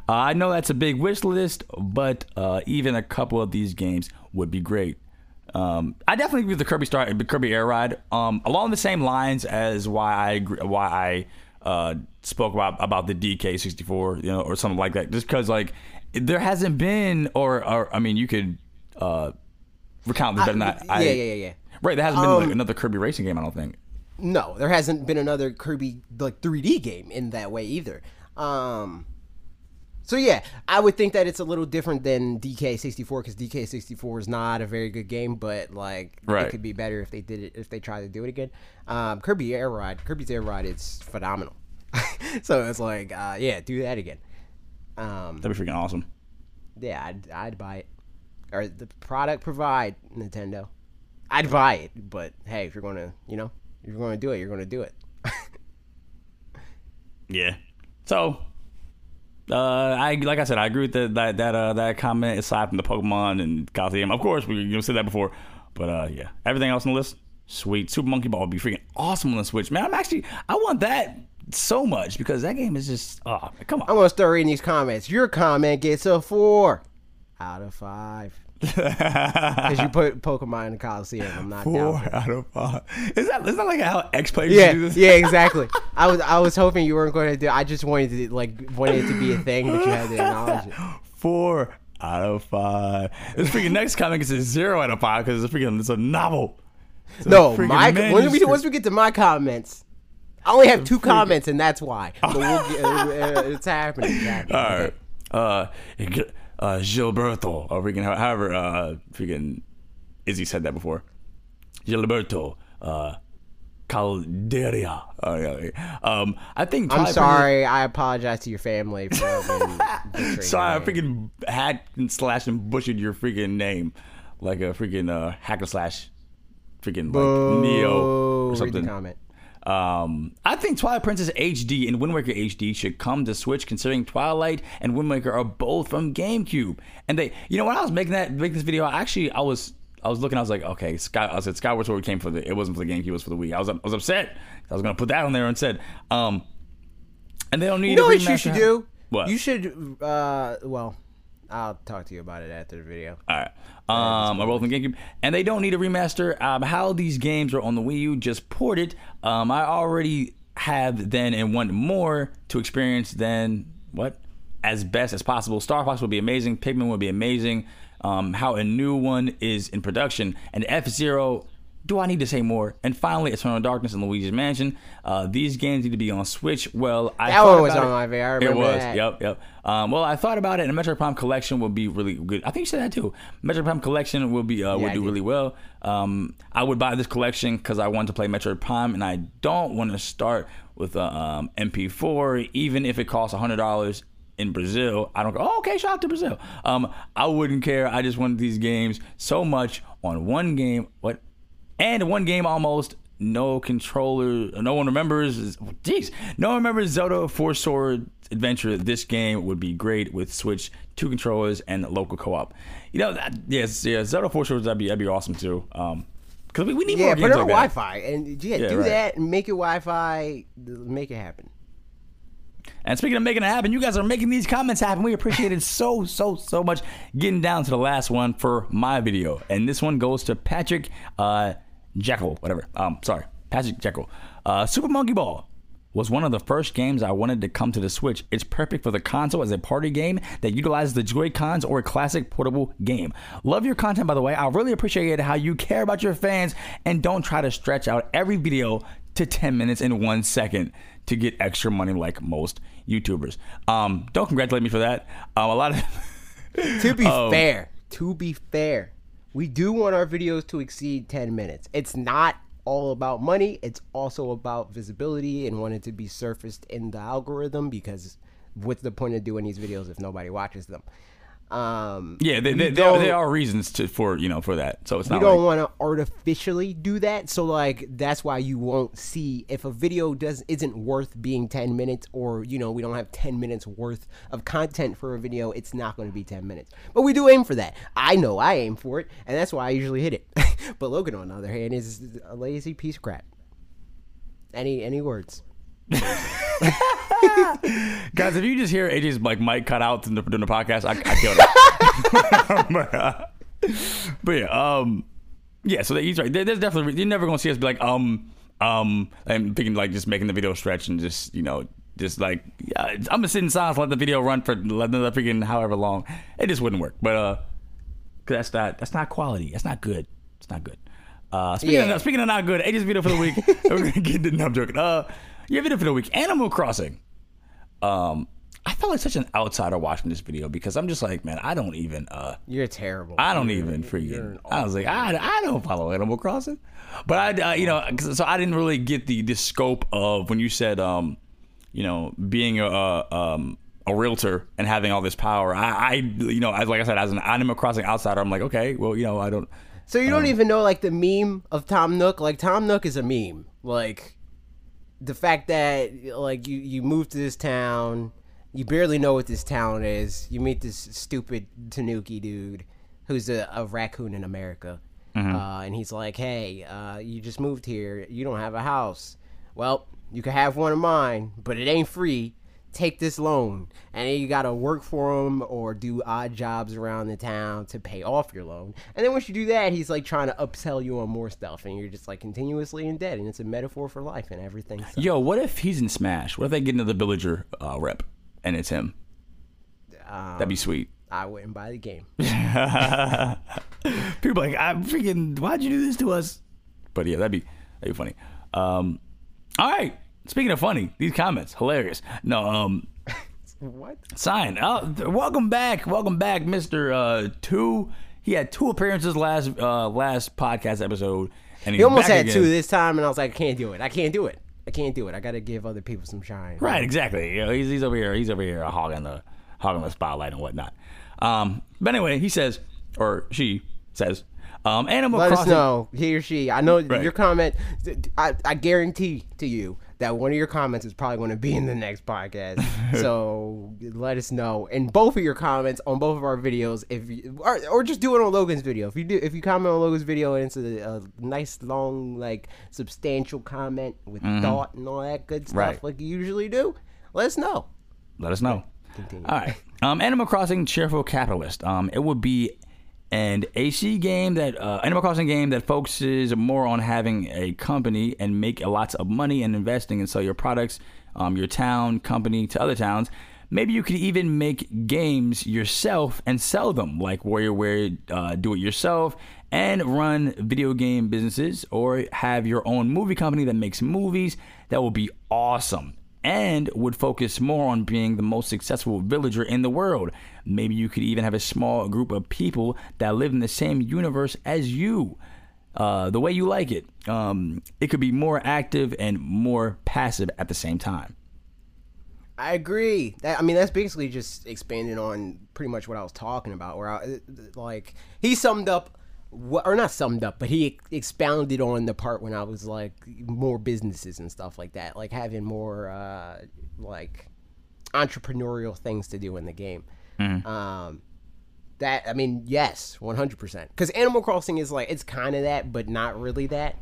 I know that's a big wish list, but uh, even a couple of these games would be great. Um, I definitely agree with the Kirby Star, Kirby Air Ride, um, along the same lines as why I agree, why I uh, spoke about about the DK64, you know, or something like that. Just because like there hasn't been, or, or I mean, you could uh, recount this better than I, yeah, yeah, yeah, yeah. Right, there hasn't been like Um, another Kirby racing game. I don't think. No, there hasn't been another Kirby like 3D game in that way either. Um so yeah, I would think that it's a little different than DK64 because DK64 is not a very good game, but like Right. it could be better if they did it if they tried to do it again. Um, Kirby Air Ride, Kirby's Air Ride, is phenomenal. <laughs> so it's like, uh, yeah, do that again. Um, That'd be freaking awesome. yeah, I'd, I'd buy it, or the product provide Nintendo. I'd buy it, but hey, if you're gonna, you know, if you're gonna do it, you're gonna do it. <laughs> Yeah. So, uh, I like I said, I agree with the, that that uh, that comment. Aside from the Pokemon and Colosseum, of course, we you said that before. But uh, yeah, everything else on the list, sweet. Super Monkey Ball would be freaking awesome on the Switch, man. I'm actually, I want that so much because that game is just, oh, come on. I'm gonna start reading these comments. Your comment gets a four out of five <laughs> because you put Pokemon in the Colosseum. I'm not. Four out of five. Is that is that like how X players Yeah, do this? yeah, <laughs> exactly. I was I was hoping you weren't going to do. I just wanted to like wanted it to be a thing, but you had to acknowledge it. Four out of five. This freaking next comic is a zero out of five because it's a freaking it's a novel. It's No, freaking my when we, once we get to my comments, I only have two comments, and that's why. But we'll get, uh, uh, it's happening. Happening. <laughs> All right. Uh, uh, Gilberto, or freaking, however, uh, freaking, Izzy said that before. Gilberto, uh, Calderia. Oh. Um, I think. I'm sorry. I apologize to your family for <laughs> Sorry, I freaking hacked and slashed and butchered your freaking name, like a freaking uh, hack and slash, freaking like Neo or read the something. comment. Um, I think Twilight Princess HD and Wind Waker HD should come to Switch, considering Twilight and Wind Waker are both from GameCube. And they, you know, when I was making that, making this video, I actually, I was, I was looking, I was like, okay, Sky, I said Skyward Sword came for the, it wasn't for the GameCube, it was for the Wii. I was, I was upset. I was gonna put that on there instead. Um, and they don't need. You know what you should do? What? You should. Uh, well, I'll talk to you about it after the video. All right. Um, are both on GameCube, and they don't need a remaster. Um, how these games are on the Wii U, just port it. Um, I already have then and want more to experience than what as best as possible. Star Fox would be amazing. Pikmin would be amazing. Um, how a new one is in production, and F Zero. Do I need to say more? And finally, Eternal Darkness and Luigi's Mansion. Uh, these games need to be on Switch. Well, I That thought one was about on it. my. I It was. that. Yep, yep. Um, well, I thought about it, and Metro Metroid Prime Collection will be really good. I think you said that too. Metroid Prime Collection will be uh, Yeah, will I do did. really well. Um, I would buy this collection because I want to play Metroid Prime, and I don't want to start with a um, MP4, even if it costs hundred dollars. in Brazil, I don't go, oh, okay, shout out to Brazil. Um, I wouldn't care. I just wanted these games so much on one game. What? And one game almost no controller. No one remembers. Jeez, no one remembers Zelda Four Sword Adventure. This game would be great with Switch, two controllers, and local co-op. You know, that, yes, yeah, Zelda Four Swords that'd be that'd be awesome too. Um, because we, we need Yeah, more put games it on like. Wi-Fi and yeah, Yeah, do right. that and make it Wi-Fi. Make it happen. And speaking of making it happen, you guys are making these comments happen. We appreciate it so, so, so much. Getting down to the last one for my video. And this one goes to Patrick uh, Jekyll, whatever. Um, sorry, Patrick Jekyll. Uh, Super Monkey Ball was one of the first games I wanted to come to the Switch. It's perfect for the console as a party game that utilizes the Joy-Cons or a classic portable game. Love your content, by the way. I really appreciate it how you care about your fans and don't try to stretch out every video to 10 minutes in one second to get extra money like most YouTubers. Um, don't congratulate me for that. Um, a lot of To be <laughs> Oh. fair, to be fair, we do want our videos to exceed 10 minutes. It's not all about money, it's also about visibility and wanting to be surfaced in the algorithm because what's the point of doing these videos if nobody watches them? Um, yeah, they, they, there, there are reasons to for you know for that. So it's we not don't like, want to artificially do that. So like that's why you won't see if a video does isn't worth being 10 minutes or you know we don't have 10 minutes worth of content for a video it's not going to be 10 minutes. But we do aim for that. I know i aim for it and that's why i usually hit it. <laughs> But logan on the other hand is a lazy piece of crap. Any any words <laughs> guys. If you just hear AJ's like mic cut out during the, during the podcast, I, I killed it. but, <laughs> uh, but yeah, um, yeah. So he's right. There- There's definitely you're never gonna see us be like um um and thinking like just making the video stretch and just you know just like yeah, I'm gonna sit in silence, let the video run for another freaking however long. It just wouldn't work. But uh, 'cause that's not that's not quality. That's not good. It's not good. Uh, speaking, Yeah. of, speaking of not good, AJ's video for the week. <laughs> we're gonna get. No, I'm joking. Uh, your video for the week, Animal Crossing. Um, I felt like such an outsider watching this video because I'm just like, man, I don't even. Uh, you're terrible I don't You're- even freaking. I was like, I, I don't follow Animal Crossing, but I, uh, you know, 'cause- so I didn't really get the the scope of when you said, um, you know, being a uh, um a realtor and having all this power. I, I, you know, as like I said, as an Animal Crossing outsider, I'm like, okay, well, you know, I don't. So you don't even know like the meme of Tom Nook? Like Tom Nook is a meme. Like the fact that like you you move to this town, you barely know what this town is. You meet this stupid Tanuki dude who's a, a raccoon in America. Uh, and he's like, "Hey, uh, you just moved here. You don't have a house. Well, you can have one of mine, but it ain't free. Take this loan, and then you gotta work for him or do odd jobs around the town to pay off your loan. And then once you do that, he's like trying to upsell you on more stuff, and you're just like continuously in debt. And it's a metaphor for life and everything. So, Yo, what if he's in Smash? What if they get into the villager uh, rep and it's him? um, That'd be sweet. I wouldn't buy the game. <laughs> People are like, I'm freaking, why'd you do this to us? But yeah, that'd be that'd be funny. Um, all right. Speaking of funny, these comments hilarious. No, um, what? sign. Oh, welcome back, welcome back, Mister uh, Two. He had two appearances last uh, last podcast episode, and he's He almost had again. two this time, and I was like, I can't do it. I can't do it. I can't do it. I gotta give other people some shine. Right, exactly. You know, he's, he's over here. He's over here hogging the hogging the spotlight and whatnot. Um, but anyway, he says, or she says, um, Animal Let Crossing. us know, he or she. I know Right. your comment. I, I guarantee to you that one of your comments is probably going to be in the next podcast. <laughs> so let us know, and both of your comments on both of our videos, if you, or, or just do it on Logan's video. If you do, if you comment on Logan's video and it's a, a nice long, like substantial comment with thought and all that good stuff, Mm-hmm. Right. like you usually do, let us know. Let us know. Continue. All right. Um, Animal Crossing Cheerful Capitalist. Um, it would be an AC game that uh, Animal Crossing game that focuses more on having a company and make lots of money and investing and sell your products, um, your town company to other towns. Maybe you could even make games yourself and sell them, like WarioWare, uh, do it yourself, and run video game businesses, or have your own movie company that makes movies. That would be awesome and would focus more on being the most successful villager in the world. Maybe you could even have a small group of people that live in the same universe as you. Uh, the way you like it. Um, it could be more active and more passive at the same time. I agree. That I mean, that's basically just expanding on pretty much what I was talking about. Where I like he summed up, or not summed up, but he expounded on the part when I was like more businesses and stuff like that, like having more uh, like entrepreneurial things to do in the game. Um, that I mean, yes, one hundred percent. Because Animal Crossing is like it's kind of that, but not really that.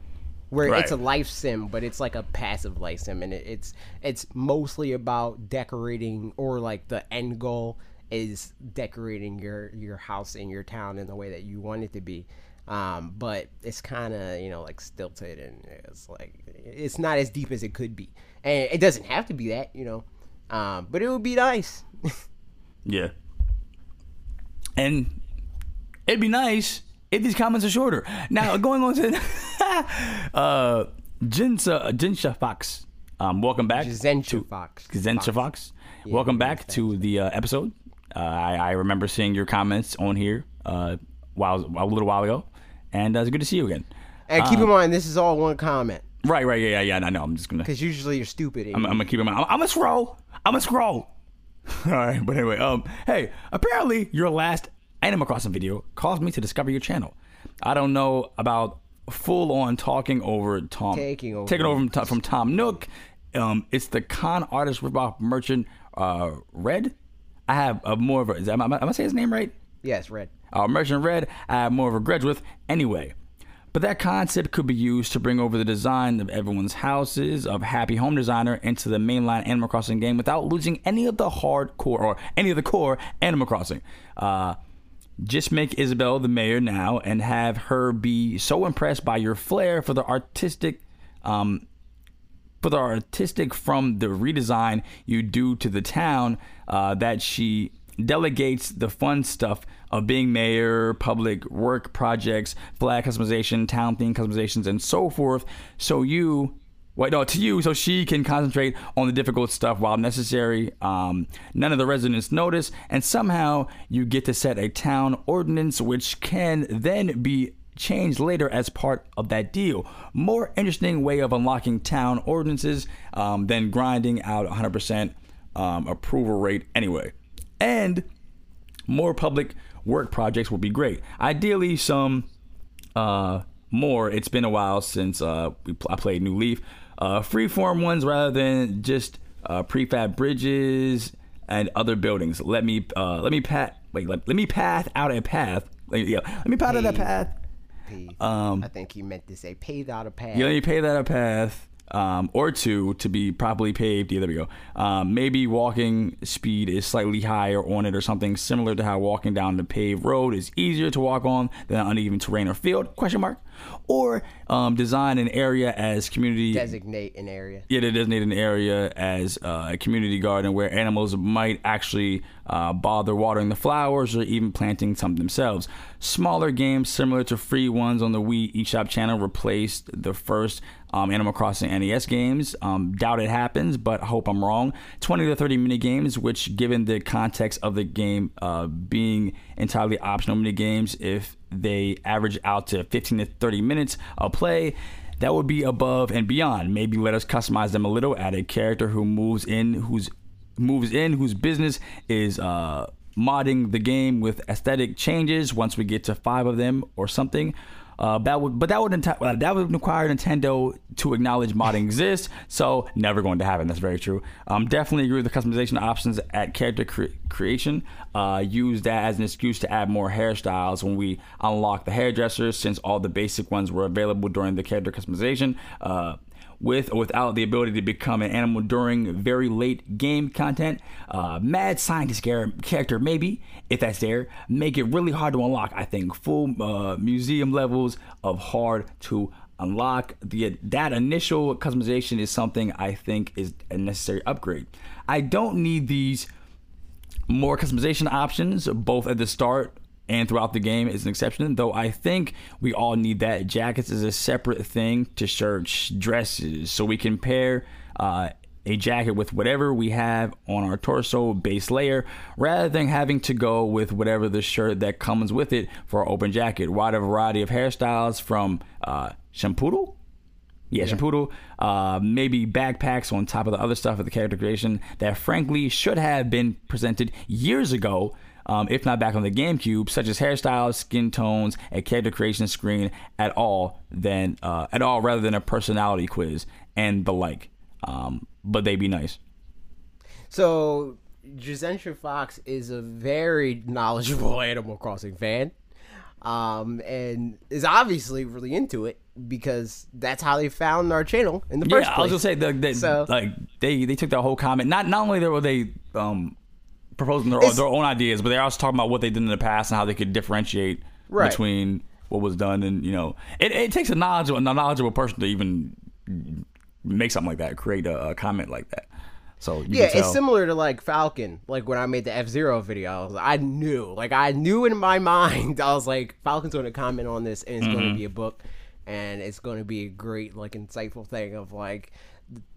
Where Right. it's a life sim, but it's like a passive life sim, and it, it's it's mostly about decorating or like the end goal is decorating your your house and your town in the way that you want it to be. Um, but it's kind of you know like stilted and it's like it's not as deep as it could be, and it doesn't have to be that you know. Um, but it would be nice. <laughs> Yeah. And it'd be nice if these comments are shorter. Now, <laughs> going on to <laughs> uh, Jinsa, Jinsha Fox. Um, welcome back. Zencha Fox. Zencha Fox. welcome back to the uh, episode. Uh, I, I remember seeing your comments on here uh, while, a little while ago. And uh, it's good to see you again. And keep in mind, this is all one comment. Right, right, yeah, yeah, yeah. I know. I'm just gonna. Because usually you're stupid. I'm, I'm gonna keep in mind. I'm, I'm gonna scroll. I'm gonna scroll. <laughs> All right, but anyway, um, hey, apparently your last Animal Crossing video caused me to discover your channel. I don't know about full on talking over Tom, Taking over. taking over from, Tom- from Tom Nook. Um, it's the con artist ripoff merchant, uh, Redd. I have a more of a. Am, I, am I saying his name right? yes, Redd. uh, Merchant Redd, I have more of a grudge with anyway. But that concept could be used to bring over the design of everyone's houses of Happy Home Designer into the mainline Animal Crossing game without losing any of the hardcore or any of the core Animal Crossing. Uh, just make Isabelle the mayor now and have her be so impressed by your flair for the artistic um, for the artistic from the redesign you do to the town uh, that she delegates the fun stuff of being mayor, public work projects, flag customization, town theme customizations, and so forth. So you. Wait, no, to you, so she can concentrate on the difficult stuff while necessary. Um, none of the residents notice, and somehow you get to set a town ordinance, which can then be changed later as part of that deal. More interesting way of unlocking town ordinances um, than grinding out 100% um, approval rate anyway. And more public work projects would be great. Ideally, some uh, more. It's been a while since uh, we pl- I played New Leaf. Uh, freeform ones rather than just uh, prefab bridges and other buildings. Let me uh, let me pat wait let, let me path out a path. Let, yeah, let me pat out that Pave. path. Um, I think he meant to say paved out a path. You let me pay that a path um, or two to be properly paved. Yeah, there we go. Um, maybe walking speed is slightly higher on it or something similar to how walking down the paved road is easier to walk on than uneven terrain or field? Question mark. Or um, design an area as community Designate an area. yeah, they designate an area as uh, a community garden where animals might actually uh, bother watering the flowers or even planting some themselves. Smaller games similar to free ones on the Wii eShop channel replaced the first um, Animal Crossing NES games. Um, doubt it happens, but hope I'm wrong. 20 to 30 mini games, which, given the context of the game uh, being entirely optional mini games, if they average out to 15 to 30 minutes of play, that would be above and beyond. Maybe let us customize them a little. Add a character who moves in, who's moves in, whose business is uh, modding the game with aesthetic changes. Once we get to five of them or something. Uh, that would, but that would enti- uh, that would require Nintendo to acknowledge modding <laughs> exists. So never going to happen. That's very true. Um, definitely agree with the customization options at character cre- creation. Uh, use that as an excuse to add more hairstyles when we unlock the hairdressers, since all the basic ones were available during the character customization. Uh, with or without the ability to become an animal during very late game content. Uh, mad scientist character, maybe, if that's there, make it really hard to unlock. I think full uh, museum levels of hard to unlock. The that initial customization is something I think is a necessary upgrade. I don't need these more customization options both at the start and throughout the game is an exception though i think we all need that. Jackets is a separate thing to shirts dresses. So we can pair uh, a jacket with whatever we have on our torso base layer rather than having to go with whatever the shirt that comes with it for our open jacket. Wide variety of hairstyles from uh, shampoo? Yeah, Shampoodle. Uh, maybe backpacks on top of the other stuff of the character creation that frankly should have been presented years ago, um, if not back on the GameCube, such as hairstyles, skin tones, a character creation screen at all than uh, at all rather than a personality quiz and the like. Um, but they'd be nice. So, Jacentra Fox is a very knowledgeable <laughs> Animal Crossing fan, um, and is obviously really into it because that's how they found our channel in the first yeah, place. I was gonna say the, the, So- like they they took that whole comment. Not not only were they um, proposing their, It's- their own ideas, but they're also talking about what they did in the past and how they could differentiate Right. between what was done and you know it, it takes a knowledgeable a knowledgeable person to even make something like that, create a, a comment like that. So you Yeah, it's similar to like Falcon. Like when I made the F Zero video, I, was, I knew, like I knew in my <laughs> mind, I was like, Falcon's going to comment on this, and it's going Mm-hmm. to be a book, and it's going to be a great, like, insightful thing of like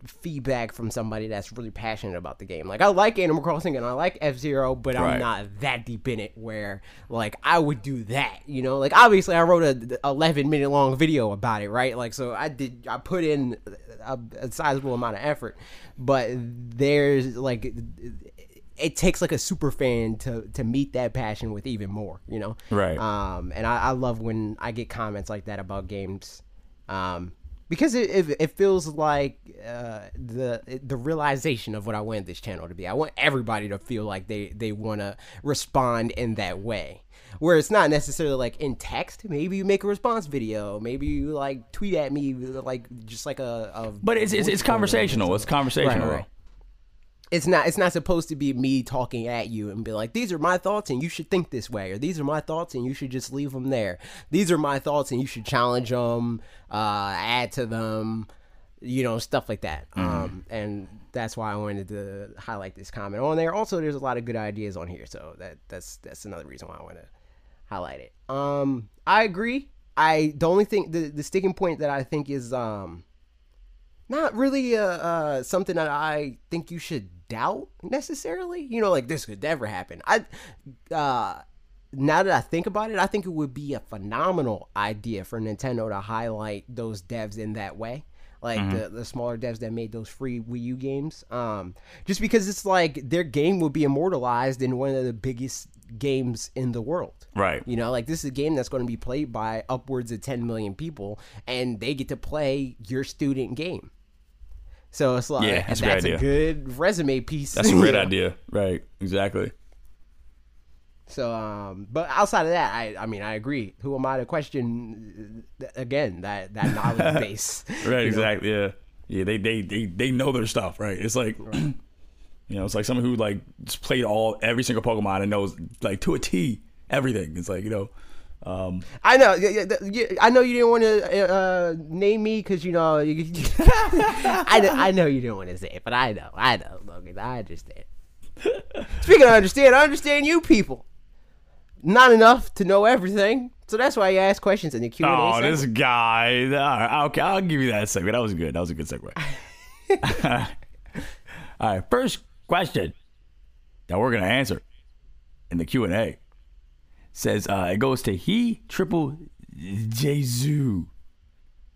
feedback from somebody that's really passionate about the game. Like I like Animal Crossing and I like F Zero, but I'm not that deep in it where like I would do that. You know, like obviously I wrote a 11 minute long video about it, right? Like so I did, I put in a, a sizable amount of effort, but there's like it takes like a super fan to to meet that passion with even more, you know? Right. Um, and I, I love when I get comments like that about games, um, because it, it, it feels like uh, the the realization of what I want this channel to be. I want everybody to feel like they they want to respond in that way. Where it's not necessarily like in text. Maybe you make a response video. Maybe you like tweet at me like just like a. a but it's it's, it's voice call or conversational. It's conversational. Right, right. It's not it's not supposed to be me talking at you and be like these are my thoughts and you should think this way or these are my thoughts and you should just leave them there. These are my thoughts and you should challenge them uh add to them you know stuff like that. Um and that's why i wanted to highlight this comment on there. Also there's a lot of good ideas on here so that that's that's another reason why i want to highlight it. Um i agree. I the only thing the, the sticking point that i think is um not really uh, uh something that I think you should doubt necessarily. You know, like this could never happen. I uh now that I think about it, I think it would be a phenomenal idea for Nintendo to highlight those devs in that way. Like the, the smaller devs that made those free Wii U games. Um, just because it's like their game would be immortalized in one of the biggest games in the world. Right. You know, like this is a game that's going to be played by upwards of 10 million people, and they get to play your student game. So it's like Yeah, that's that's, a great a, idea. good resume piece. That's a great <laughs> idea. Right. Exactly. So, um, but outside of that, I, I mean, I agree. Who am I to question again that that knowledge <laughs> base? <laughs> Right, exactly. Yeah, yeah. They, they they they know their stuff. Right. It's like, <clears throat> you know, it's like someone who like just played all every single Pokemon and knows like to a T everything. It's like you know, um, I know. yeah, yeah, th- yeah, I know you didn't want to uh, name me because you know. You, <laughs> I know. I know you didn't want to say it, but I know. I know, Logan. I understand. Speaking of understand, I understand you people. Not enough to know everything, so that's why you ask questions in the Q and A. oh, this guy. Right, okay, I'll give you that segue. That was good. That was a good segue. <laughs> <laughs> all right, first question that we're gonna answer in the Q and A says uh, it goes to he triple Jesu.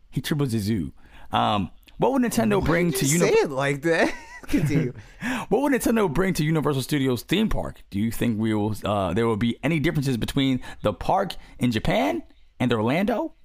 He triple Jesu. Um, what would Nintendo bring to you Uni- say it like that? <laughs> Continue. <laughs> What would Nintendo bring to Universal Studios theme park? Do you think we will uh, there will be any differences between the park in Japan and Orlando?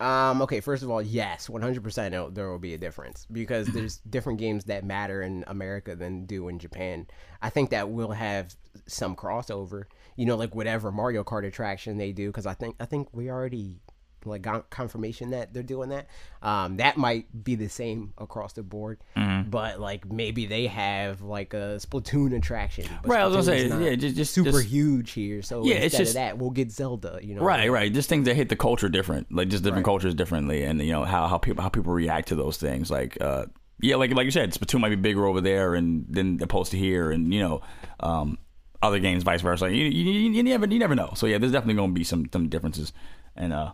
Um, okay, first of all, yes, 100% there will be a difference because there's <clears throat> different games that matter in America than do in Japan. I think that will have some crossover, you know, like whatever Mario Kart attraction they do because I think I think we already like got confirmation that they're doing that. Um, that might be the same across the board, Mm-hmm. but like maybe they have like a Splatoon attraction. But Right, I was gonna say, yeah, just- just- super just- huge here. So Yeah, it's just- of that, we'll get Zelda. You know, Right, right. Just things that hit the culture different, like just different Right. cultures differently, and you know how how people how people react to those things. Like, uh, yeah, like like you said, Splatoon might be bigger over there, and than opposed to here, and you know, um, other games vice versa. You, you, you, never you never know. So yeah, there's definitely going to be some some differences, and uh,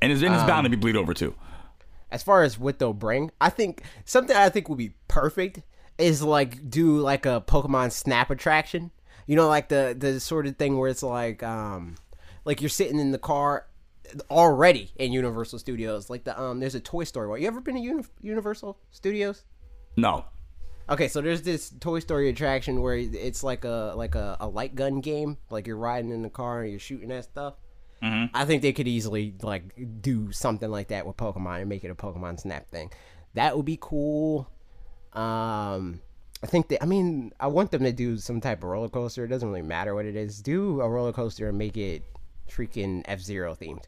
and it's, and it's bound to be bleed over too. as far as what they'll bring, I think something I think would be perfect is like do like a Pokemon Snap attraction. You know, like the the sort of thing where it's like um like you're sitting in the car already in Universal Studios. Like the um, there's a Toy Story one. You ever been to Uni- Universal Studios? No. Okay, so there's this Toy Story attraction where it's like a like a, a light gun game, like you're riding in the car and you're shooting at stuff. I think they could easily like do something like that with Pokemon and make it a Pokemon Snap thing. That would be cool. Um, I think that I mean I want them to do some type of roller coaster. It doesn't really matter what it is. Do a roller coaster and make it freaking F Zero themed,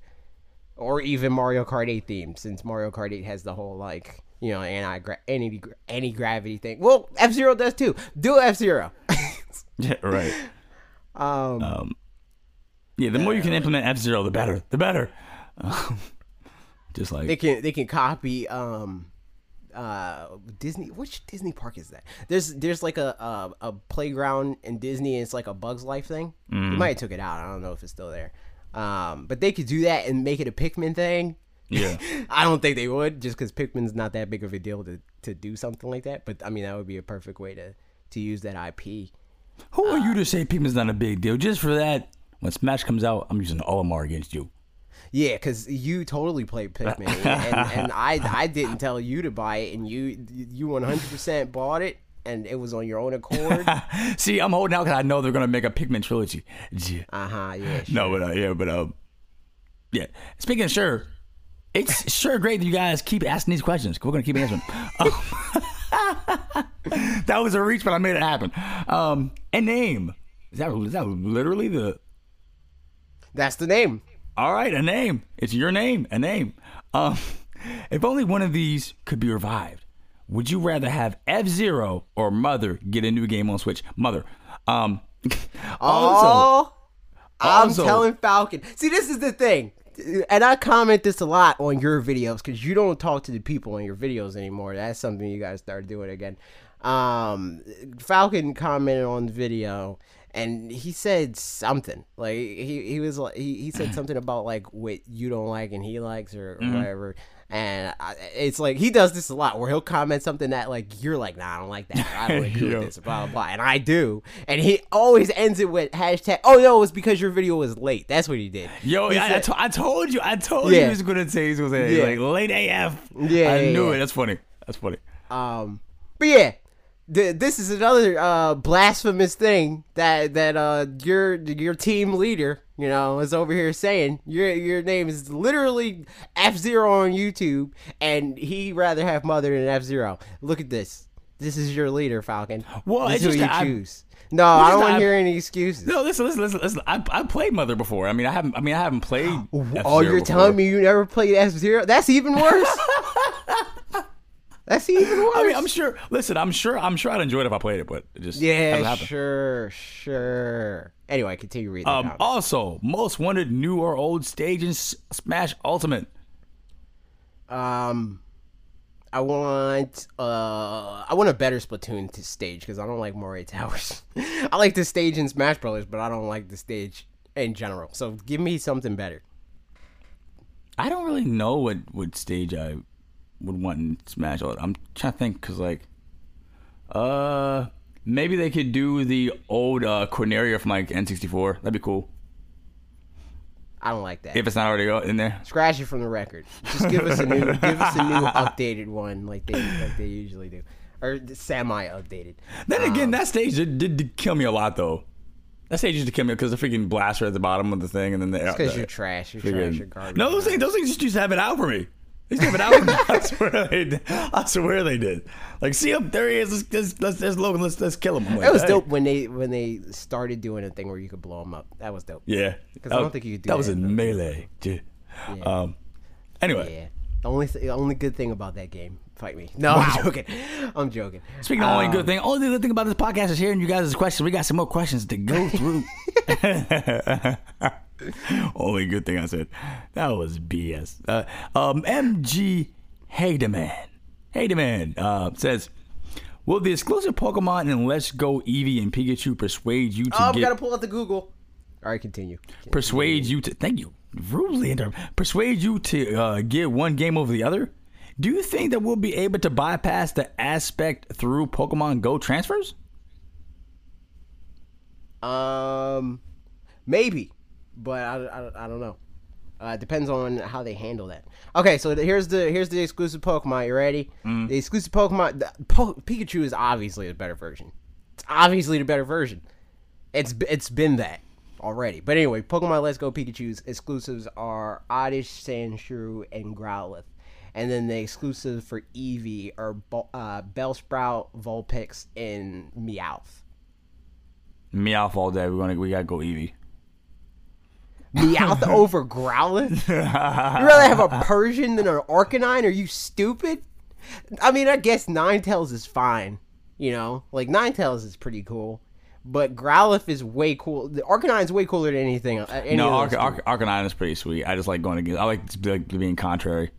or even Mario Kart 8 themed, since Mario Kart 8 has the whole like you know anti any any gravity thing. Well, F Zero does too. Do F Zero. <laughs> Yeah, right. <laughs> um, Um, yeah, the more you can implement F Zero, the better. The better. Um, <laughs> just like they can they can copy um uh Disney which Disney park is that? There's there's like a a, a playground in Disney and it's like a Bugs Life thing. They might have took it out. I don't know if it's still there. Um but they could do that and make it a Pikmin thing. Yeah. <laughs> I don't think they would just cuz Pikmin's not that big of a deal to to do something like that, but I mean that would be a perfect way to to use that IP. Who are you to say Pikmin's not a big deal? Just for that, when Smash comes out, I'm using Olimar against you. Yeah, because you totally played Pikmin, and, <laughs> and I I didn't tell you to buy it, and you you 100% bought it, and it was on your own accord. <laughs> See, I'm holding out because I know they're gonna make a Pikmin trilogy. Yeah. Uh huh. Yeah. Sure. No, but uh, yeah, but um, yeah. Speaking of sure, it's sure great that you guys keep asking these questions. We're gonna keep answering. Um, <laughs> that was a reach, but I made it happen. Um, a name is that is that literally the That's the name. All right, a name. It's your name, a name. Um, if only one of these could be revived, would you rather have F Zero or Mother get a new game on Switch? Mother. Um, <laughs> also, oh, I'm also- telling Falcon. See, this is the thing, and I comment this a lot on your videos because you don't talk to the people in your videos anymore. That's something you guys start doing again. Um, Falcon commented on the video. And he said something like he, he was like he, he said something about like what you don't like and he likes or whatever and I, it's like he does this a lot where he'll comment something that like you're like nah I don't like that I don't <laughs> agree with this blah blah blah and I do and he always ends it with hashtag oh no it was because your video was late that's what he did yo, He I, I, to- I told you, I told you he was gonna say he was gonna say Yeah. like late AF. Yeah, I yeah, knew yeah. it. That's funny. That's funny. Um, but yeah, th- this is another uh, blasphemous thing that that uh, your your team leader, you know, is over here saying. Your your name is literally F Zero on YouTube, and he rather have Mother than F Zero. Look at this. This is your leader, Falcon. Well, this is who just you I- choose. No, I don't want to hear any excuses. No, listen, listen, listen, listen. I I played Mother before. I mean, I haven't. I mean, I haven't played. <gasps> Oh, F-Zero you're before. telling me you never played F Zero? That's even worse. <laughs> That's even worse. I mean, I'm sure. Listen, I'm sure. I'm sure I'd enjoy it if I played it, but it just Yeah, sure, sure. Anyway, continue reading. Um, also, most wanted new or old stage in Smash Ultimate. um, I want uh, I want a better Splatoon to stage because I don't like Moray Towers. <laughs> I like the stage in Smash Brothers, but I don't like the stage in general. So give me something better. I don't really know what what stage I would want in Smash. I'm trying to think because like, uh, maybe they could do the old uh Corneria from like N64. That'd be cool I don't like that. if it's not already in there. Scratch it from the record. Just give us a new, <laughs> give us a new updated one like they like they usually do, or semi updated. Then Um, again, that stage did, did, did kill me a lot though. That stage used to kill me because the freaking blaster at the bottom of the thing, and then the Because you're trash. You're freaking- trash. You're garbage. No, those things, those things just used to have it out for me. They used to out. I swear they did. I swear they did. Like, see him, there he is. Let's, let's, let's, there's Logan. Let's, let's kill him. I'm like, It was hey. dope when they when they started doing a thing where you could blow them up. That was dope. Yeah, because I don't think you could do that. was that in in melee. Yeah. Um. Anyway, Yeah. The only th- only good thing about that game, fight me. No, I'm joking. I'm joking. speaking of only Um, good thing, only good thing about this podcast is hearing you guys' questions. We got some more questions to go through. <laughs> <laughs> only good thing I said. That was BS. Uh, um, MG Haydeman. Haydeman uh, says, Will the exclusive Pokemon and Let's Go Eevee and Pikachu persuade you to Oh, we get gotta pull out the Google. All right, continue. persuade you to thank you rudely inter persuade you to uh, get one game over the other? Do you think that we'll be able to bypass the aspect through Pokemon Go transfers? Um, maybe, but I, I, I don't know. Uh, depends on how they handle that. Okay, so the, here's the here's the exclusive Pokemon. You ready? The exclusive Pokemon. The, po- Pikachu is obviously the better version. It's obviously the better version. It's it's been that already. But anyway, Pokemon Let's Go Pikachu's exclusives are Oddish, Sandshrew, and Growlithe. And then the exclusives for Eevee are uh, Bellsprout, Vulpix, and Meowth. Meowth all day. We're gonna we gotta go Eevee. Meowth <laughs> over Growlithe? You'd rather have a Persian than an Arcanine? Are you stupid? I mean, I guess Ninetales is fine. You know, like Ninetales is pretty cool, but Growlithe is way cool. The Arcanine's way cooler than anything. uh, Any no, those two. Arcanine is pretty sweet. I just like going against. I like, like being contrary.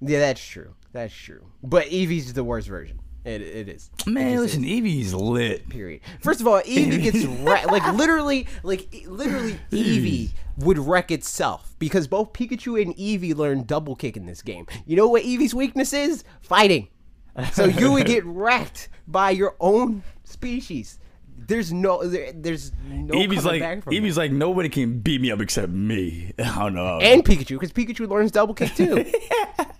Yeah, that's true. That's true. But Eevee's the worst version. It, it is. Man, just listen, Eevee's lit. period. First of all, Eevee gets <laughs> wrecked. Like literally, like literally, Eevee would wreck itself because both Pikachu and Eevee learn double kick in this game. You know what Eevee's weakness is? Fighting. So you would get <laughs> wrecked by your own species. There's no, there, there's no Eevee's like back from Eevee's like nobody can beat me up except me. I don't know. and Pikachu because Pikachu learns double kick too. <laughs>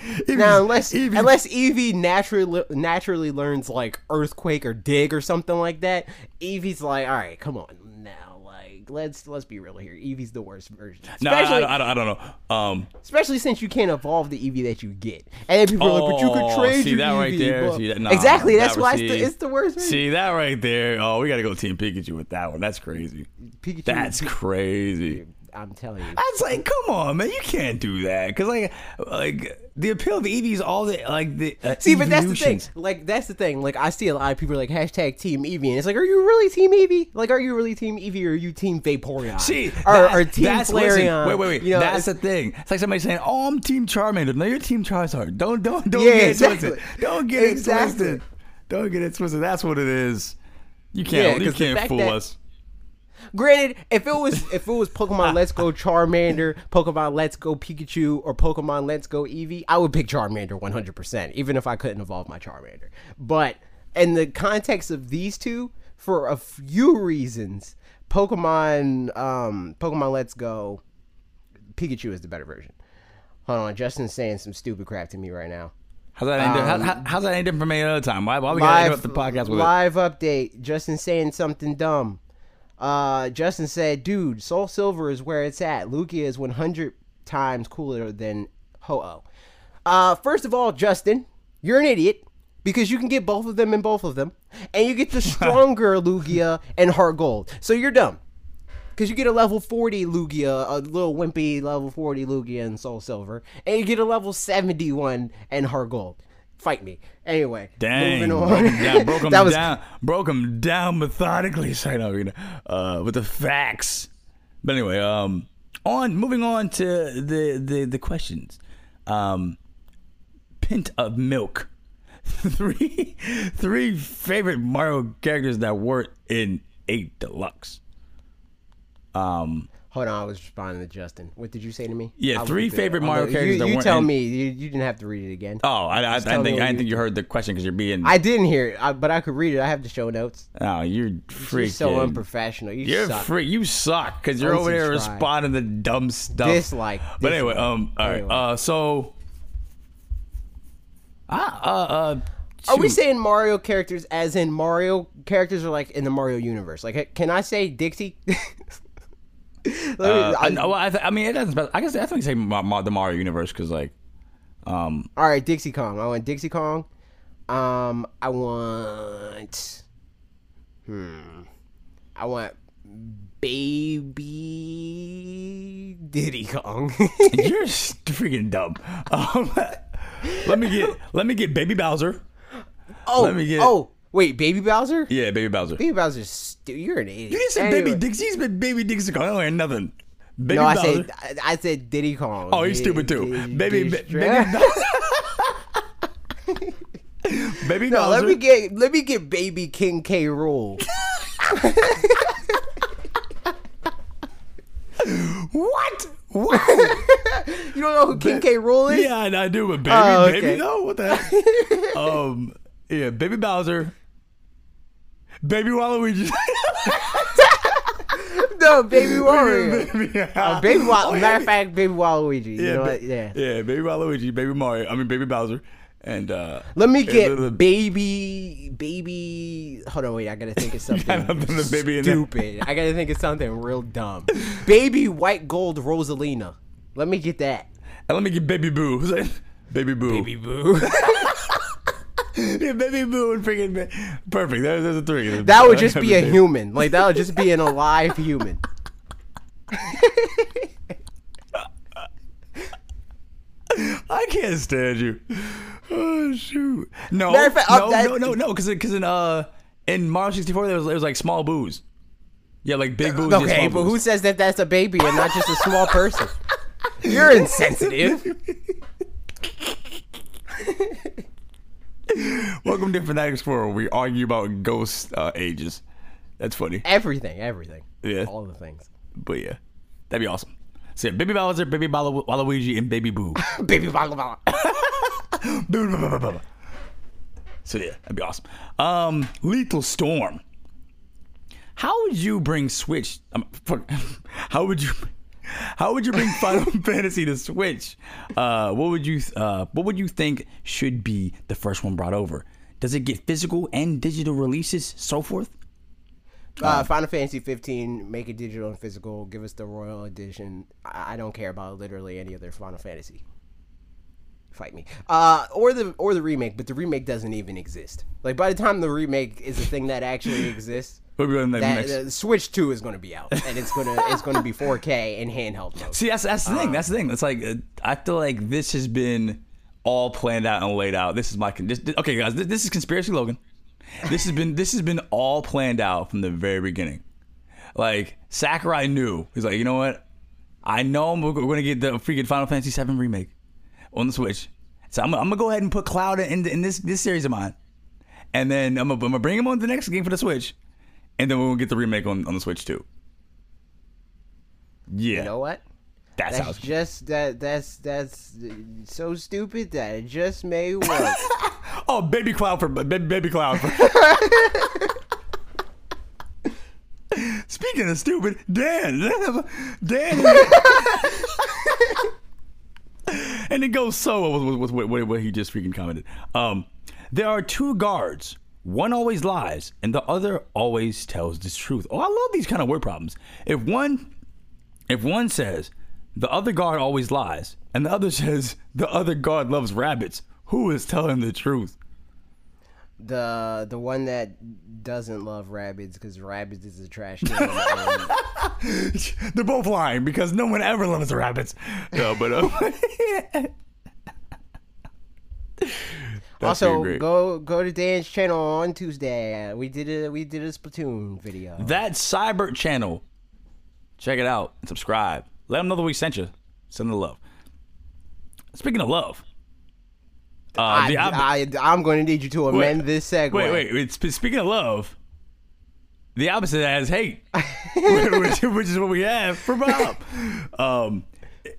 Eevee's- Now, unless Eevee's- unless Eevee naturally naturally learns like earthquake or dig or something like that, Eevee's like, all right, come on now, like let's let's be real here. Eevee's the worst version, no, I, I, I, don't- I don't know. Um, especially since you can't evolve the Eevee that you get, and then people are like, but you could trade see your that right there? See that- nah, exactly, that that's why it's the, it's the worst. version. see that right there? Oh, we gotta go Team Pikachu with that one. That's crazy. Pikachu, That's crazy. I'm telling you. That's like, come on, man, you can't do that because like, like the appeal of Eevee is all the like the uh, See, but that's the thing. Like, that's the thing. Like, I see a lot of people like hashtag Team Eevee, and it's like, are you really Team Eevee? Like, are you really Team Eevee, or are you Team Vaporeon? See, or, that- or Team that's, listen, Flareon? wait, wait, wait. You know, that's the thing. It's like somebody saying, "Oh, I'm Team Charmander." No, you're Team Charizard. Don't, don't, don't Yeah, get it exactly. twisted. Don't get it twisted. Don't get it twisted. That's what it is. You can't, you 'cause the can't fool that- us. Granted, if it was if it was Pokemon <laughs> Let's Go Charmander, Pokemon Let's Go Pikachu, or Pokemon Let's Go Eevee, I would pick Charmander 100%, even if I couldn't evolve my Charmander. But in the context of these two, for a few reasons, Pokemon um, Pokemon Let's Go Pikachu is the better version. Hold on, Justin's saying some stupid crap to me right now. How's that? Any, how, how, how's that any different from any other time? Why, why we gotta interrupt the podcast with it? live update. Justin saying something dumb. Uh, Justin said, "Dude, Soul Silver is where it's at. Lugia is 100 times cooler than Ho-Oh." Uh, first of all, Justin, you're an idiot because you can get both of them in both of them, and you get the <laughs> stronger Lugia and Heart Gold. So you're dumb. Because you get a level 40 Lugia, a little wimpy level 40 Lugia and Soul Silver, and you get a level 71 and Heart Gold. Fight me. Anyway, Dang, moving broke on. him down, broke him that was down, broke him down methodically. <laughs> So, no, you know, uh, with the facts. But anyway, um, on moving on to the the the questions. Um, pint of milk. <laughs> three three favorite Mario characters that weren't in eight deluxe. Um, Hold on, I was responding to Justin. What did you say to me? Yeah, I three favorite. Mario You- characters that You, weren't tell in- me. You, you didn't have to read it again. oh, I, I, I Just tell didn't me think I didn't you- think you heard the question because you're being. I didn't hear it, I, but I could read it. I have the show notes. oh, you're You're freaking. so unprofessional. You You're suck. free. You suck because you're over there responding to dumb stuff. Dislike. But anyway, um, all right. Anyway. Uh, so, ah, uh, uh, Are we saying Mario characters as in Mario characters are like in the Mario universe? Like, can I say Dixie? <laughs> Uh, I, I- well, I, mean, it doesn't. spec- I guess I think say Ma- Ma- the Mario universe because like, um, all right, Dixie Kong. I want Dixie Kong. Um, I want. Hmm. I want baby Diddy Kong. <laughs> you're freaking dumb. Um, <laughs> let me get let me get Baby Bowser. oh, Let me get- oh, wait, Baby Bowser. Yeah, Baby Bowser. Baby Bowser's stu- You're an idiot. You didn't say Anyway. Baby Dixie. You said Baby Dixie. Kong. I don't hear nothing. Baby No, I Bowser. said I, I said Diddy Kong. Oh, he's stupid too. Baby, ba- baby, <laughs> baby No, let me get let me get Baby King K. Rool. <laughs> what? What? <laughs> You don't know who King K. Rool is? yeah, I, I do, but baby, Oh, okay. baby, no, what the heck? um, yeah, Baby Bowser, Baby Waluigi. <laughs> no, Baby Wario. baby, Uh, baby Wa- Oh, yeah, matter of fact, Baby Waluigi. You yeah, know ba-? Yeah. yeah, baby Waluigi, baby Mario. I mean, baby Bowser, and uh, Let me get the- baby, baby. Hold on, wait. I gotta think of <laughs> something the baby stupid. I gotta think of something real dumb. Baby white gold Rosalina. Let me get that. and let me get baby Boo. <laughs> baby boo. Baby Boo. <laughs> yeah, baby Boo and freaking ba- perfect. There's, there's a three. that would just be a human. Like that would just be an <laughs> alive human. <laughs> I can't stand you. Oh shoot! No, Matter fact, no, that- no, no, no, because because in uh in Mario 64 there was there was like small boos. Yeah, like big boos. Okay, small but boos. who says that that's a baby and not just a small person? You're insensitive. Welcome to Fanatic Explorer. where We argue about ghost uh, ages. That's funny, Everything, everything. Yeah. All the things. but yeah, that'd be awesome. So yeah, Baby Bowser, Baby Walu- Waluigi, and Baby Boo. <laughs> Baby blah. <laughs> so yeah, that'd be awesome. Um, Lethal Storm. How would you bring Switch? Um, <laughs> how would you? How would you bring Final <laughs> Fantasy to Switch? Uh, what would you? Uh, what would you think should be the first one brought over? Does it get physical and digital releases, so forth? Uh, Final Fantasy 15, make it digital and physical. Give us the Royal Edition. I, I don't care about literally any other Final Fantasy. Fight me. Uh, or the or the remake, but the remake doesn't even exist. Like by the time the remake is a thing that actually exists, What would be on that uh, Switch 2 is going to be out, and it's gonna it's going to be 4K in handheld mode. See, that's that's the thing. That's the thing. It's like uh, I feel like this has been all planned out and laid out. This is my con- this, this- okay, guys. This, this is conspiracy Logan. This has been this has been all planned out from the very beginning. Like Sakurai knew. He's like, you know what? I know we're, we're gonna get the freaking Final Fantasy VII remake on the Switch. So I'm, I'm gonna go ahead and put Cloud in, in this this series of mine, and then I'm gonna, I'm gonna bring him on to the next game for the Switch, and then gonna get the remake on, on the Switch too. Yeah, You know what? that That's sounds just that that's that's so stupid that it just may work. <laughs> Oh, baby cloud for baby, baby cloud. For. <laughs> Speaking of stupid, Dan, <laughs> Dan, and it goes so well with, with, with what he just freaking commented. Um, there are two guards. One always lies, and the other always tells the truth. Oh, I love these kind of word problems. If one, if one says the other guard always lies, and the other <laughs> says the other guard loves rabbits, who is telling the truth? The the one that doesn't love rabbits because rabbits is a trash can. and- <laughs> They're both lying because no one ever loves rabbits. No, but uh, <laughs> also, go go to Dan's channel on Tuesday. We did a we did a Splatoon video. that Cyber channel, check it out and subscribe. Let them know that we sent you. Send them the love. Speaking of love, uh, I, the op- I, I'm going to need you to amend Wait, this segue. wait, wait, sp- Speaking of love, the opposite of that is hate, <laughs> which, which is what we have for Bob. <laughs> Um,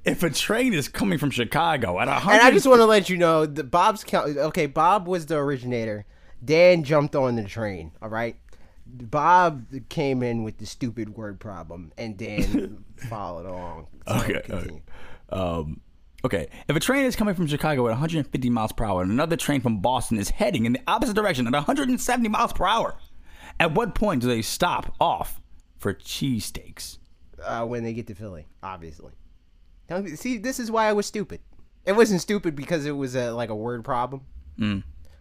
if a train is coming from Chicago at hundred, And I just want to let you know that Bob's count. Okay, Bob was the originator. Dan jumped on the train. All right. Bob came in with the stupid word problem, and Dan <laughs> followed along. So Okay. okay. Um, okay. If a train is coming from Chicago at 150 miles per hour and another train from Boston is heading in the opposite direction at 170 miles per hour, at what point do they stop off for cheesesteaks? uh, when they get to Philly, obviously. See, this is why I was stupid. It wasn't stupid because it was a, like a word problem.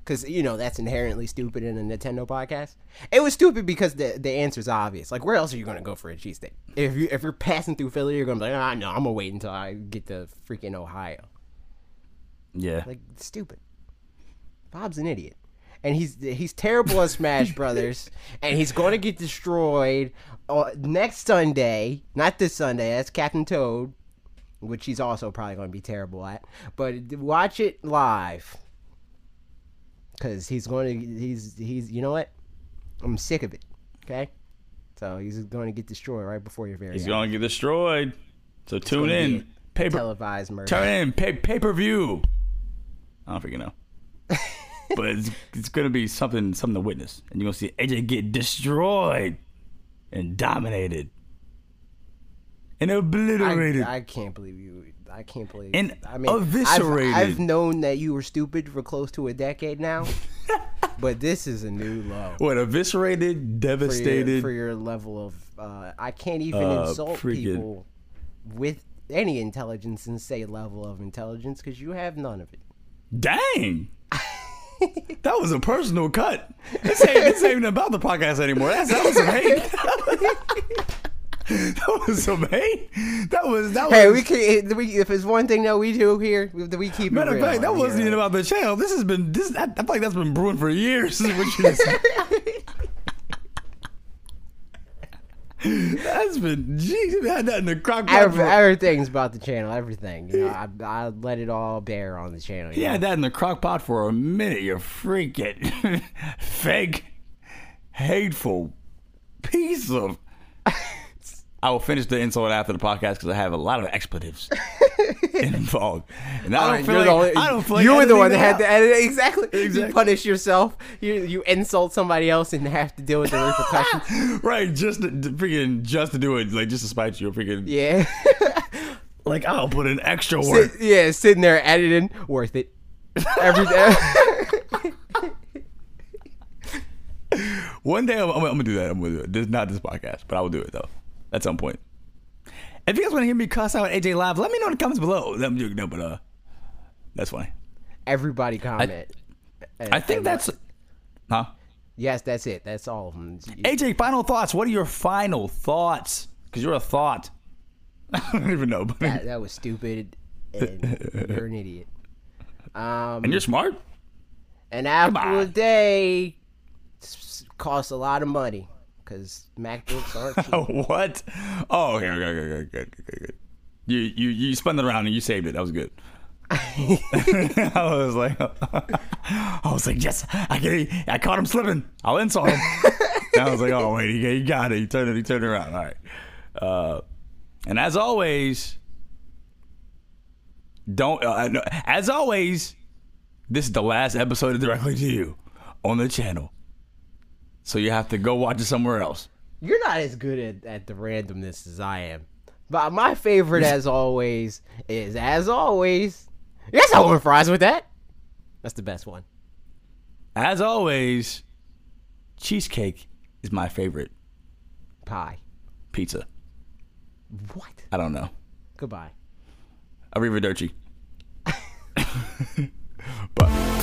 Because you know that's inherently stupid in a Nintendo podcast. It was stupid because the the answer's obvious. Like, where else are you gonna go for a cheesesteak? If you if you're passing through Philly, you're gonna be like, ah, no, I'm gonna wait until I get to freaking Ohio. Yeah. Like, stupid. Bob's an idiot. And he's he's terrible at Smash Brothers, <laughs> and he's going to get destroyed uh, next Sunday. Not this Sunday. That's Captain Toad, which he's also probably going to be terrible at. But watch it live, because he's going to he's he's you know what? I'm sick of it. Okay, so he's going to get destroyed right before your very He's going to get destroyed. So tune gonna be in. Paper, televised murder. turn in. Pay, pay per view. I don't freaking know. <laughs> but it's, it's going to be something something to witness. And you're going to see AJ get destroyed and dominated. and obliterated. I, I can't believe you. I can't believe. And I mean, I've- I've, known that you were stupid for close to a decade now, <laughs> but this is a new low. what eviscerated, For your, devastated. for your level of, uh, I can't even Uh, insult freaking- people with any intelligence and say level of intelligence because you have none of it. Dang. <laughs> that was a personal cut. This ain't, this ain't even about the podcast anymore. That's, that was some hate. <laughs> <laughs> that was some hate. That was that was. Hey, we can. Eh, we, if it's one thing that we do here, we, we keep Matter of fact, that wasn't even about the channel. This has been this. I, I feel like that's been brewing for years. This is what you just. <laughs> That's been. Jeez, we had that in the crock pot. Every, everything's about the channel. Everything. You know, <laughs> I, I let it all bear on the channel. You had that in the crock pot for a minute. You freaking fake, hateful piece of. I will finish the insult after the podcast because I have a lot of expletives <laughs> involved. And I don't feel like, the only- I don't feel like you were the one that that had to edit it. Exactly. Exactly. You punish yourself. You you insult somebody else and have to deal with the repercussions. <laughs> right, just to, to freaking just to do it, like just to spite you, freaking yeah. <laughs> like I'll put in extra work. Sit- yeah, sitting there editing, worth it. Every day. One day I'm, I'm, I'm gonna do that. I'm gonna do it. This, not this podcast, but I will do it though at some point. If you guys want to hear me cuss out AJ live, let me know in the comments below. I'm joking, no, but uh, that's funny. Everybody comment. And- I think that's, huh? yes, that's it. That's all of them. AJ, final thoughts. What are your final thoughts? Because you're a thought. <laughs> I don't even know, but That, that was stupid, and <laughs> you're an idiot. Um, and you're smart. An apple a day costs a lot of money because MacBooks aren't <laughs> cheap. what? Oh, okay, okay, okay, okay, good, good, good. You you you spun it around and you saved it. That was good. <laughs> <laughs> I was like, I was like, yes, I get. I caught him slipping. I'll insult him. and I was like, oh wait, he, he got it. He turned it. He turned it around. All right. Uh, and as always, don't. Uh, no, as always, this is the last episode of directly to you on the channel. So you have to go watch it somewhere else. You're not as good at, at the randomness as I am. But my favorite, as always, is as always. Yes, I want fries with that. That's the best one. As always, cheesecake is my favorite Pie. pizza. What? I don't know. Goodbye. Arrivederci. <laughs>